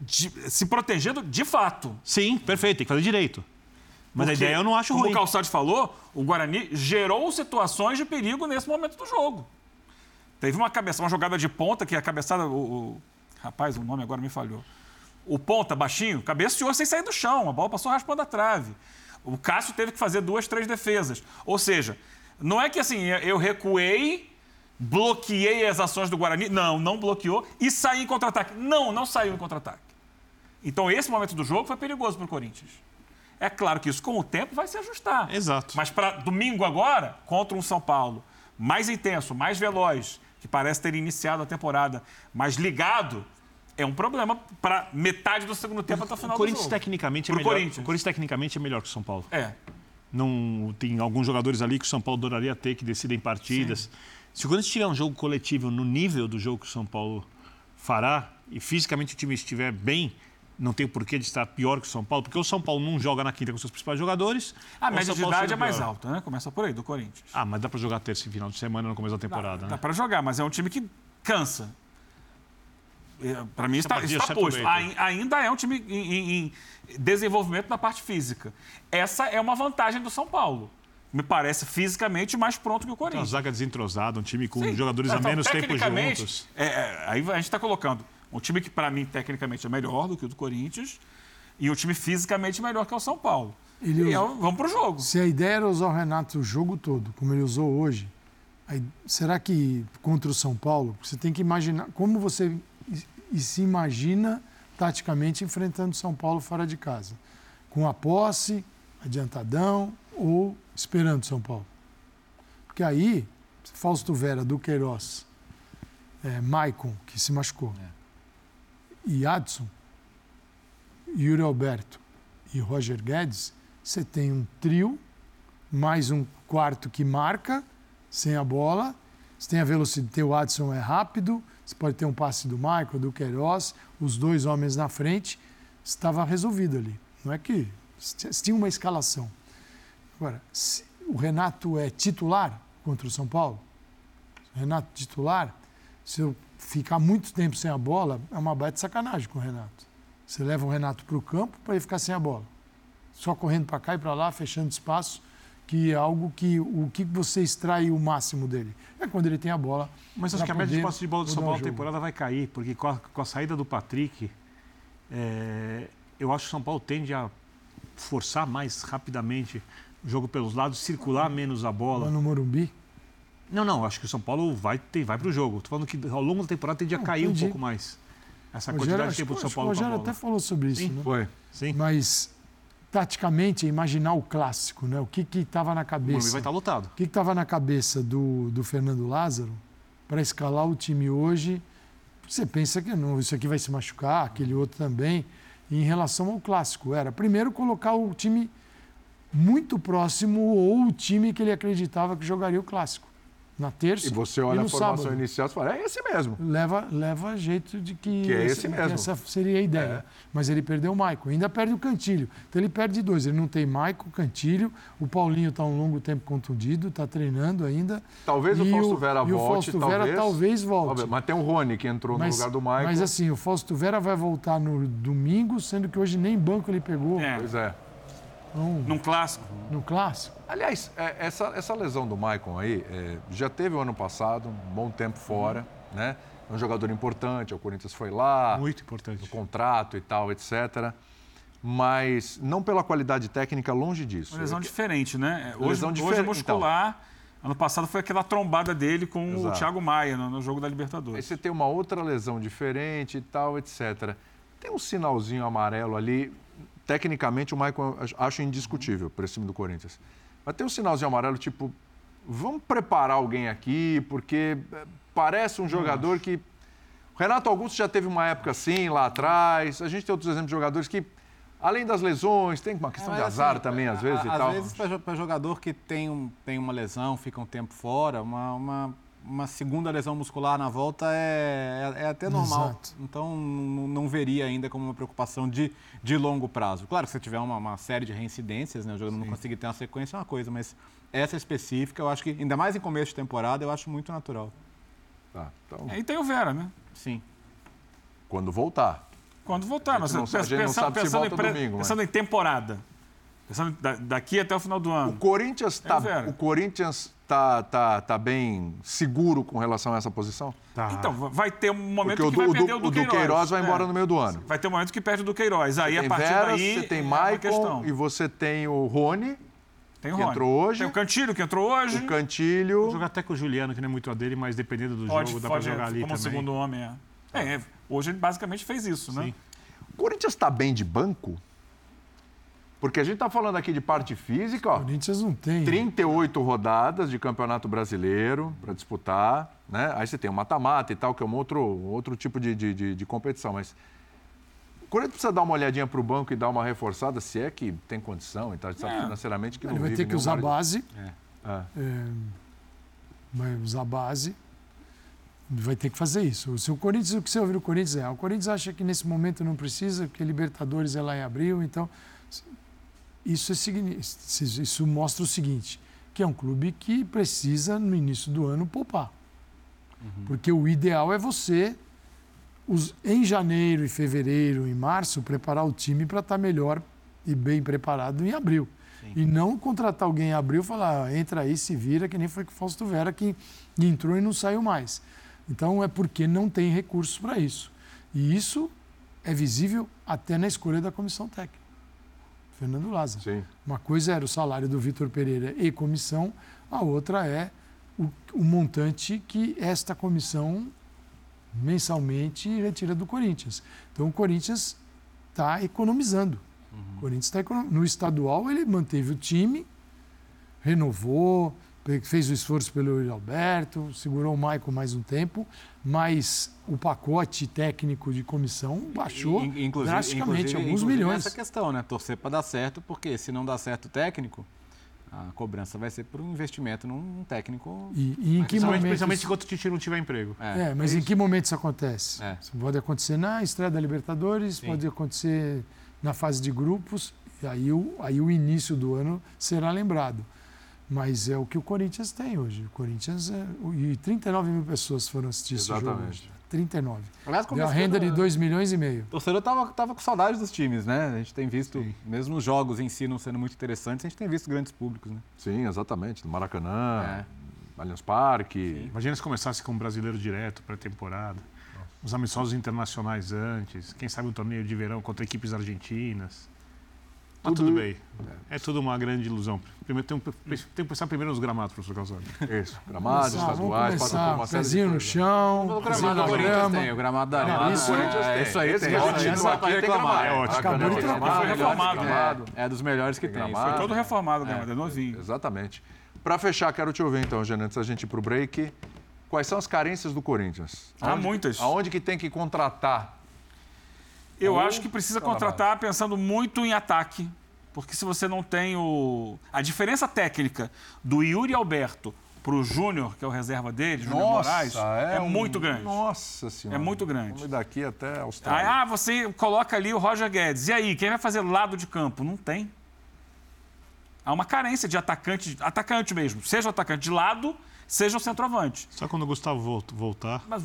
de- se protegendo de fato. Sim, perfeito, tem que fazer direito. Mas a Porque, ideia eu não acho como ruim. o Calçade falou, o Guarani gerou situações de perigo nesse momento do jogo. Teve uma cabeça, uma jogada de ponta, que a cabeçada. O, o- rapaz, o nome agora me falhou. O ponta, baixinho, cabeceou sem sair do chão. A bola passou raspando a trave. O Cássio teve que fazer duas, três defesas. Ou seja, não é que assim, eu recuei, bloqueei as ações do Guarani. Não, não bloqueou e saí em contra-ataque. Não, não saiu em contra-ataque. Então, esse momento do jogo foi perigoso para o Corinthians. É claro que isso, com o tempo, vai se ajustar. Exato. Mas para domingo agora, contra um São Paulo mais intenso, mais veloz, que parece ter iniciado a temporada mais ligado, é um problema para metade do segundo tempo até o final O Corinthians do jogo. tecnicamente é melhor. Corinthians. O Corinthians tecnicamente é melhor que o São Paulo. É. Não tem alguns jogadores ali que o São Paulo adoraria ter que decidem partidas. Se o Corinthians tiver um jogo coletivo no nível do jogo que o São Paulo fará e fisicamente o time estiver bem, não tem porquê de estar pior que o São Paulo, porque o São Paulo não joga na quinta com seus principais jogadores. A média de idade é mais alta, né? Começa por aí, do Corinthians. Ah, mas dá pra jogar terça e final de semana no começo da temporada, Dá né? para jogar, mas é um time que cansa. Para mim, está, está posto. Ainda é um time em, em- em desenvolvimento na parte física. Essa é uma vantagem do São Paulo. Me parece fisicamente mais pronto que o Uma Corinthians. zaga desentrosada, um time com Sim. jogadores a Então, menos tempo juntos. é, é, aí a gente está colocando um time que, para mim, tecnicamente é melhor do que o do Corinthians e um time fisicamente melhor que é o São Paulo. Ele E é, vamos para o jogo. Se a ideia era usar o Renato o jogo todo, como ele usou hoje, aí, será que contra o São Paulo, você tem que imaginar como você e- se imagina taticamente enfrentando o São Paulo fora de casa? Com a posse, adiantadão ou esperando o São Paulo? Porque aí, Fausto Vera, Duqueiroz, é, Maicon, que se machucou, e Adson, Yuri Alberto e Roger Guedes, você tem um trio, mais um quarto que marca, sem a bola. Você tem a velocidade, o Adson é rápido, você pode ter um passe do Michael, do Queiroz, os dois homens na frente, estava resolvido ali. Não é que tinha uma escalação. Agora, se o Renato é titular contra o São Paulo, Renato titular, se eu ficar muito tempo sem a bola, é uma baita sacanagem com o Renato. Você leva o Renato para o campo para ele ficar sem a bola. Só correndo para cá e para lá, fechando espaço, que é algo que o que você extrai o máximo dele. É quando ele tem a bola. Mas acho que a média de posse de bola do São Paulo na temporada vai cair, porque com a, com a saída do Patrick, é, eu acho que o São Paulo tende a forçar mais rapidamente o jogo pelos lados, circular menos a Lá bola. no Morumbi. Não, não, acho que o São Paulo vai, ter, vai para o jogo. Estou falando que ao longo da temporada tende a Não, cair um pouco mais. Essa O quantidade Rogério, de tempo do São que Paulo O Rogério até falou sobre isso, Sim. né? Foi. Sim, Mas, taticamente, é imaginar o clássico, né? O que estava na o Morumbi cabeça. vai estar lotado. O que estava na cabeça do, do Fernando Lázaro para escalar o time hoje? Você pensa que não, isso aqui vai se machucar, aquele outro também. E em relação ao clássico, era primeiro colocar o time muito próximo ou o time que ele acreditava que jogaria o clássico. Na terça E você olha no a formação sábado. inicial e fala, é esse mesmo. Leva, leva jeito de que, Que é esse mesmo. essa seria a ideia. Mas ele perdeu o Maico, ainda perde o Cantilho. Então ele perde dois. Ele não tem Maico, Cantilho. O Paulinho está um longo tempo contundido, está treinando ainda. Talvez o E Fausto Vera e o volte, Fausto Vera talvez. talvez volte. Talvez. Mas tem o Rony que entrou no lugar do Michael. mas assim, o Fausto Vera vai voltar no domingo, sendo que hoje nem banco ele pegou É, Pois é. Então, num clássico. no clássico. Aliás, é, essa, essa lesão do Maicon aí, é, já teve o ano passado, um bom tempo fora, né? É um jogador importante, o Corinthians foi lá, Muito importante. contrato e tal, etc. Mas não pela qualidade técnica, longe disso. Uma lesão diferente, né? Hoje, Lesão hoje diferente, é muscular. Ano passado foi aquela trombada dele com o Exato. Thiago Maia no, no jogo da Aí Libertadores. você tem uma outra lesão diferente e tal, etc. Tem um sinalzinho amarelo ali. Tecnicamente, o Maicon ach- acho indiscutível para esse time do Corinthians. Mas tem um sinalzinho amarelo, tipo, vamos preparar alguém aqui, porque eh, parece um jogador que. O Renato Augusto já teve uma época assim, lá atrás. A gente tem outros exemplos de jogadores que, além das lesões, tem uma questão É, de mas, azar assim, também, às a- vezes e às tal. vezes, para jogador que tem, um, tem uma lesão, fica um tempo fora, uma, uma, uma segunda lesão muscular na volta é, é, é até normal. Exato. Então, não, veria ainda como uma preocupação de, de longo prazo. Claro que se tiver uma, uma série de reincidências, né, o jogador não conseguir ter uma sequência, é uma coisa, mas essa específica, eu acho que, ainda mais em começo de temporada, eu acho muito natural. Tá, então, Aí tem o Vera, né? Sim. quando voltar. Quando voltar. Não sabe- a gente não sabe se pensando, volta em, domingo, pensando em temporada. Pensando da- daqui até o final do O ano. Corinthians É tá, o Vera. o Corinthians tá, tá, tá bem seguro com relação a essa posição? Tá. Então, vai ter um momento Porque o que vai o perder o do o do Queiroz. Queiroz vai É. embora no meio do ano. Vai ter um momento que perde o do Queiroz. Aí, a Tem partir Veras, daí, você tem é Maicon questão. e você tem o Rony, Tem o Rony. entrou hoje. Tem o Cantilho, que entrou hoje. o Cantilho. Jogar até com o Juliano, que não é muito a dele, mas dependendo do Pode, jogo, dá pode pra jogar ali como também. segundo homem. É. É, é, hoje ele basicamente fez isso, né? Sim. O Corinthians está bem de banco? Porque a gente está falando aqui de parte física, O. Corinthians não tem. 38 rodadas de Campeonato Brasileiro para disputar, né? Aí você tem o mata-mata e tal, que é um outro, outro tipo de, de, de- de competição, mas o Corinthians precisa dar uma olhadinha para o banco e dar uma reforçada, se é que tem condição e tal, a gente sabe É. financeiramente que Ele não vai vive ter que usar base. É. É, vai usar a base. Vai ter que fazer isso. Se o Corinthians, o que você ouviu o Corinthians é, o Corinthians acha que nesse momento não precisa, porque Libertadores é lá em abril, então isso, é, isso mostra o seguinte, que é um clube que precisa no início do ano poupar. Porque o ideal é você os- em janeiro e fevereiro e março preparar o time para estar melhor e bem preparado em abril. E não contratar alguém em abril e falar, "Ah, entra aí, se vira, que nem foi com o Fausto Vera, que entrou e não saiu mais. Então é porque não tem recursos para isso. E isso é visível até na escolha da comissão técnica. Fernando Lázaro. Sim. Uma coisa era o salário do Vitor Pereira e comissão, a outra é o, o montante que esta comissão mensalmente retira do Corinthians. Então o Corinthians está economizando. O Corinthians está econom... No estadual ele manteve o time, renovou, fez o esforço pelo Yuri Alberto, segurou o Maicon mais um tempo, mas o pacote técnico de comissão baixou In- inclusive- drasticamente, inclusive- alguns inclusive milhões. essa questão, né? Torcer para dar certo, porque se não dá certo o técnico, a cobrança vai ser por um investimento num técnico. E, e em que Principalmente, momento principalmente isso- enquanto o Tite não tiver emprego. É, mas em que momento isso acontece? É. Isso pode acontecer na estreia da Libertadores, Sim. pode acontecer na fase de grupos E aí o, aí o início do ano será lembrado. Mas é o que o Corinthians tem hoje. O Corinthians é, e 39 mil pessoas foram assistir esse jogo. Exatamente. hoje. 39. Aliás, Deu a renda de no- 2 milhões e meio. O torcedor tava, tava com saudade dos times, né? A gente tem visto, mesmo os jogos em si não sendo muito interessantes, a gente tem visto grandes públicos, né? Sim, exatamente. No Maracanã, É. Allianz Parque. Imagina se começasse com um brasileiro direto pré-temporada. Os amistosos internacionais antes. Quem sabe um torneio de verão contra equipes argentinas. Mas Tudo- tudo bem. É tudo uma grande ilusão. Primeiro, tem, que- tem que pensar primeiro nos gramados, professor Calçado. Isso. Gramados, estaduais, passa por uma série pezinho no chão, O gramado do Corinthians tem, o gramado da Arena. isso é. Isso aí Esse tem. que a gente Esse não dá pra aqui reclamar. É ótimo. Acabou de trocar. Foi reformado, né? É, é dos melhores que tem. Foi todo reformado, Ah, gramado, é novinho. Exatamente. Para fechar, quero te ouvir então, Gênero, antes da gente ir para o break. Quais são as carências do Corinthians? Há Aonde- muitas. Aonde que tem que contratar? Eu Ou acho que precisa contratar pensando muito em ataque. Porque se você não tem o. A diferença técnica do Yuri Alberto pro Júnior, que é o reserva dele, Júnior Moraes, é, um- muito grande. Nossa Senhora. É muito grande. Vamos daqui até Austrália. ah, você coloca ali o Roger Guedes. E aí, quem vai fazer lado de campo? Não tem. Há uma carência de atacante, atacante mesmo. Seja o atacante de lado, seja o centroavante. Só quando o Gustavo volt- voltar. Mas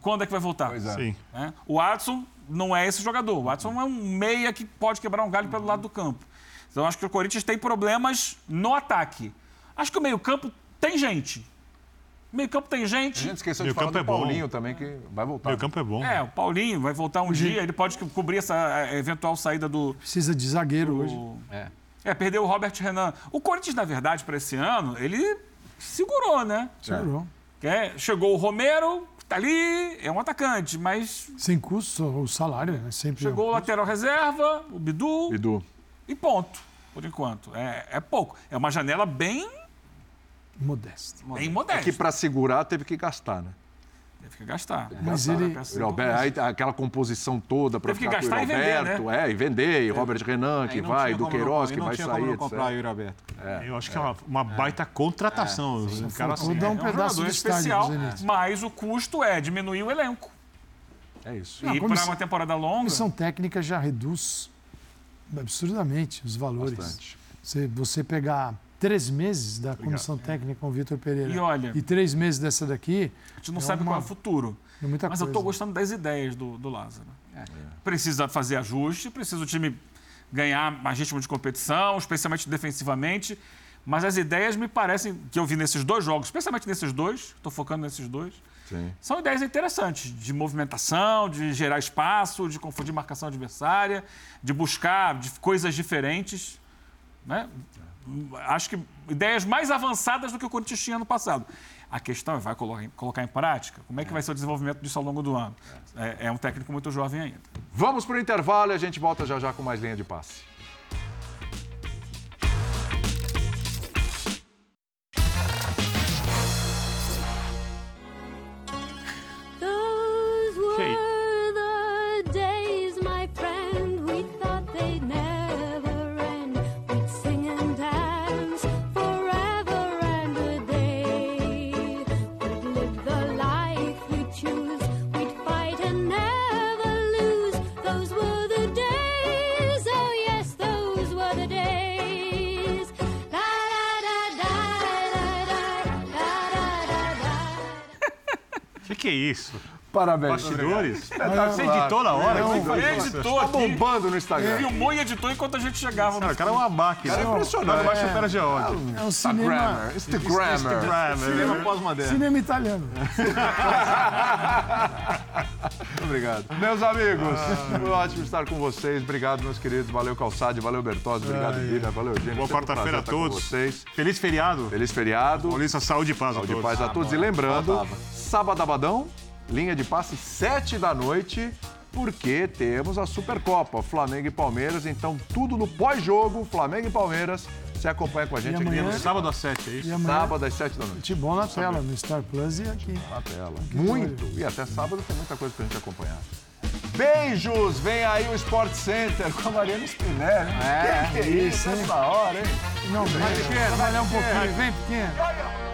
quando é que vai voltar? Pois é. Sim. né? O Adson não é esse jogador. O Adson é um meia que pode quebrar um galho pelo lado do campo. Então, acho que o Corinthians tem problemas no ataque. Acho que o meio-campo tem gente. O meio-campo tem A gente. gente esqueceu de Meio falar campo do é bom. Paulinho também, que vai voltar. Meu campo é bom. É, o Paulinho vai voltar um dia, ele pode cobrir essa eh, eventual saída do. Precisa de zagueiro hoje. do- É. É, perdeu o Robert Renan. O Corinthians, na verdade, para esse ano, ele segurou, né? Segurou. É, chegou o Romero, tá ali, é um atacante, mas Sem custo, o salário, né? Sempre. chegou o lateral reserva, o Bidu, Bidu. e ponto, por enquanto. É, é pouco. É uma janela bem, Modesto. bem É modesta. que para segurar teve que gastar, né? Teve que gastar. Mas Gastar ele- a peça Yuri Alberto, aí, aquela composição toda para que ficar com o gastar Yuri e vender, Alberto, é, e vender, e Robert Renan que vai, do Queiroz que vai sair, como não comprar o Yuri Alberto. Eu acho que é uma, uma baita contratação. O cara, Vou assim, dar um É um pedaço especial, mas o custo é diminuir o elenco. É isso. Não, e para uma temporada longa, comissão técnica já reduz absurdamente os valores. Bastante. Você, você pegar três meses da comissão técnica com o Vitor Pereira E olha- e três meses dessa daqui, a gente não é sabe uma- qual é o futuro. é muita Mas coisa. eu estou gostando das ideias do, do Lázaro. Precisa fazer ajuste, precisa o time ganhar mais ritmo de competição, especialmente defensivamente. Mas as ideias me parecem, que eu vi nesses dois jogos, especialmente nesses dois, estou focando nesses dois, Sim. são ideias interessantes de movimentação, de gerar espaço, de confundir marcação adversária, de buscar de coisas diferentes. Né? Acho que ideias mais avançadas do que o Corinthians tinha no passado. A questão é, vai colocar em, colocar em prática? Como é que vai ser o desenvolvimento disso ao longo do ano? É, é um técnico muito jovem ainda. Vamos para o intervalo e a gente volta já já com mais linha de passe. Parabéns. Bastidores? Tá Você editou na hora? Não, é isso? editou Tá aqui, bombando no Instagram. filmou e editou enquanto a gente chegava. Cara, o cara é uma máquina. Cara, é impressionante. Tá debaixo do pé de ódio. É um cinema, Instagrammer. Instagrammer. Cinema pós-moderno. cinema italiano. Muito obrigado. Meus amigos, foi ótimo estar com vocês. Obrigado, meus queridos. Valeu, Calçade. Valeu, Bertozzi. Obrigado, Bíblia. Valeu, Eugênio. Boa um quarta-feira a todos. vocês. Feliz feriado. Feliz feriado. Paulista, saúde e paz a Saúde e todos. paz a todos. E lembrando, sábado abadão, linha de passe, 7 da noite, porque temos a Supercopa, Flamengo e Palmeiras. Então, tudo no pós-jogo, Flamengo e Palmeiras. Você acompanha com a gente E aqui amanhã- no Sábado às 7, é E isso? amanhã, sábado às 7 da noite. futebol na tela, no Star Plus e aqui. Na tela. Muito. E até sábado tem muita coisa pra gente acompanhar. Beijos! Vem aí o Sport Center com a Mariana Spinelli. É, que, que é isso, isso, hein? essa hora, hein? Não, vem, trabalhar um pouquinho. Vem, pequeno. Olha.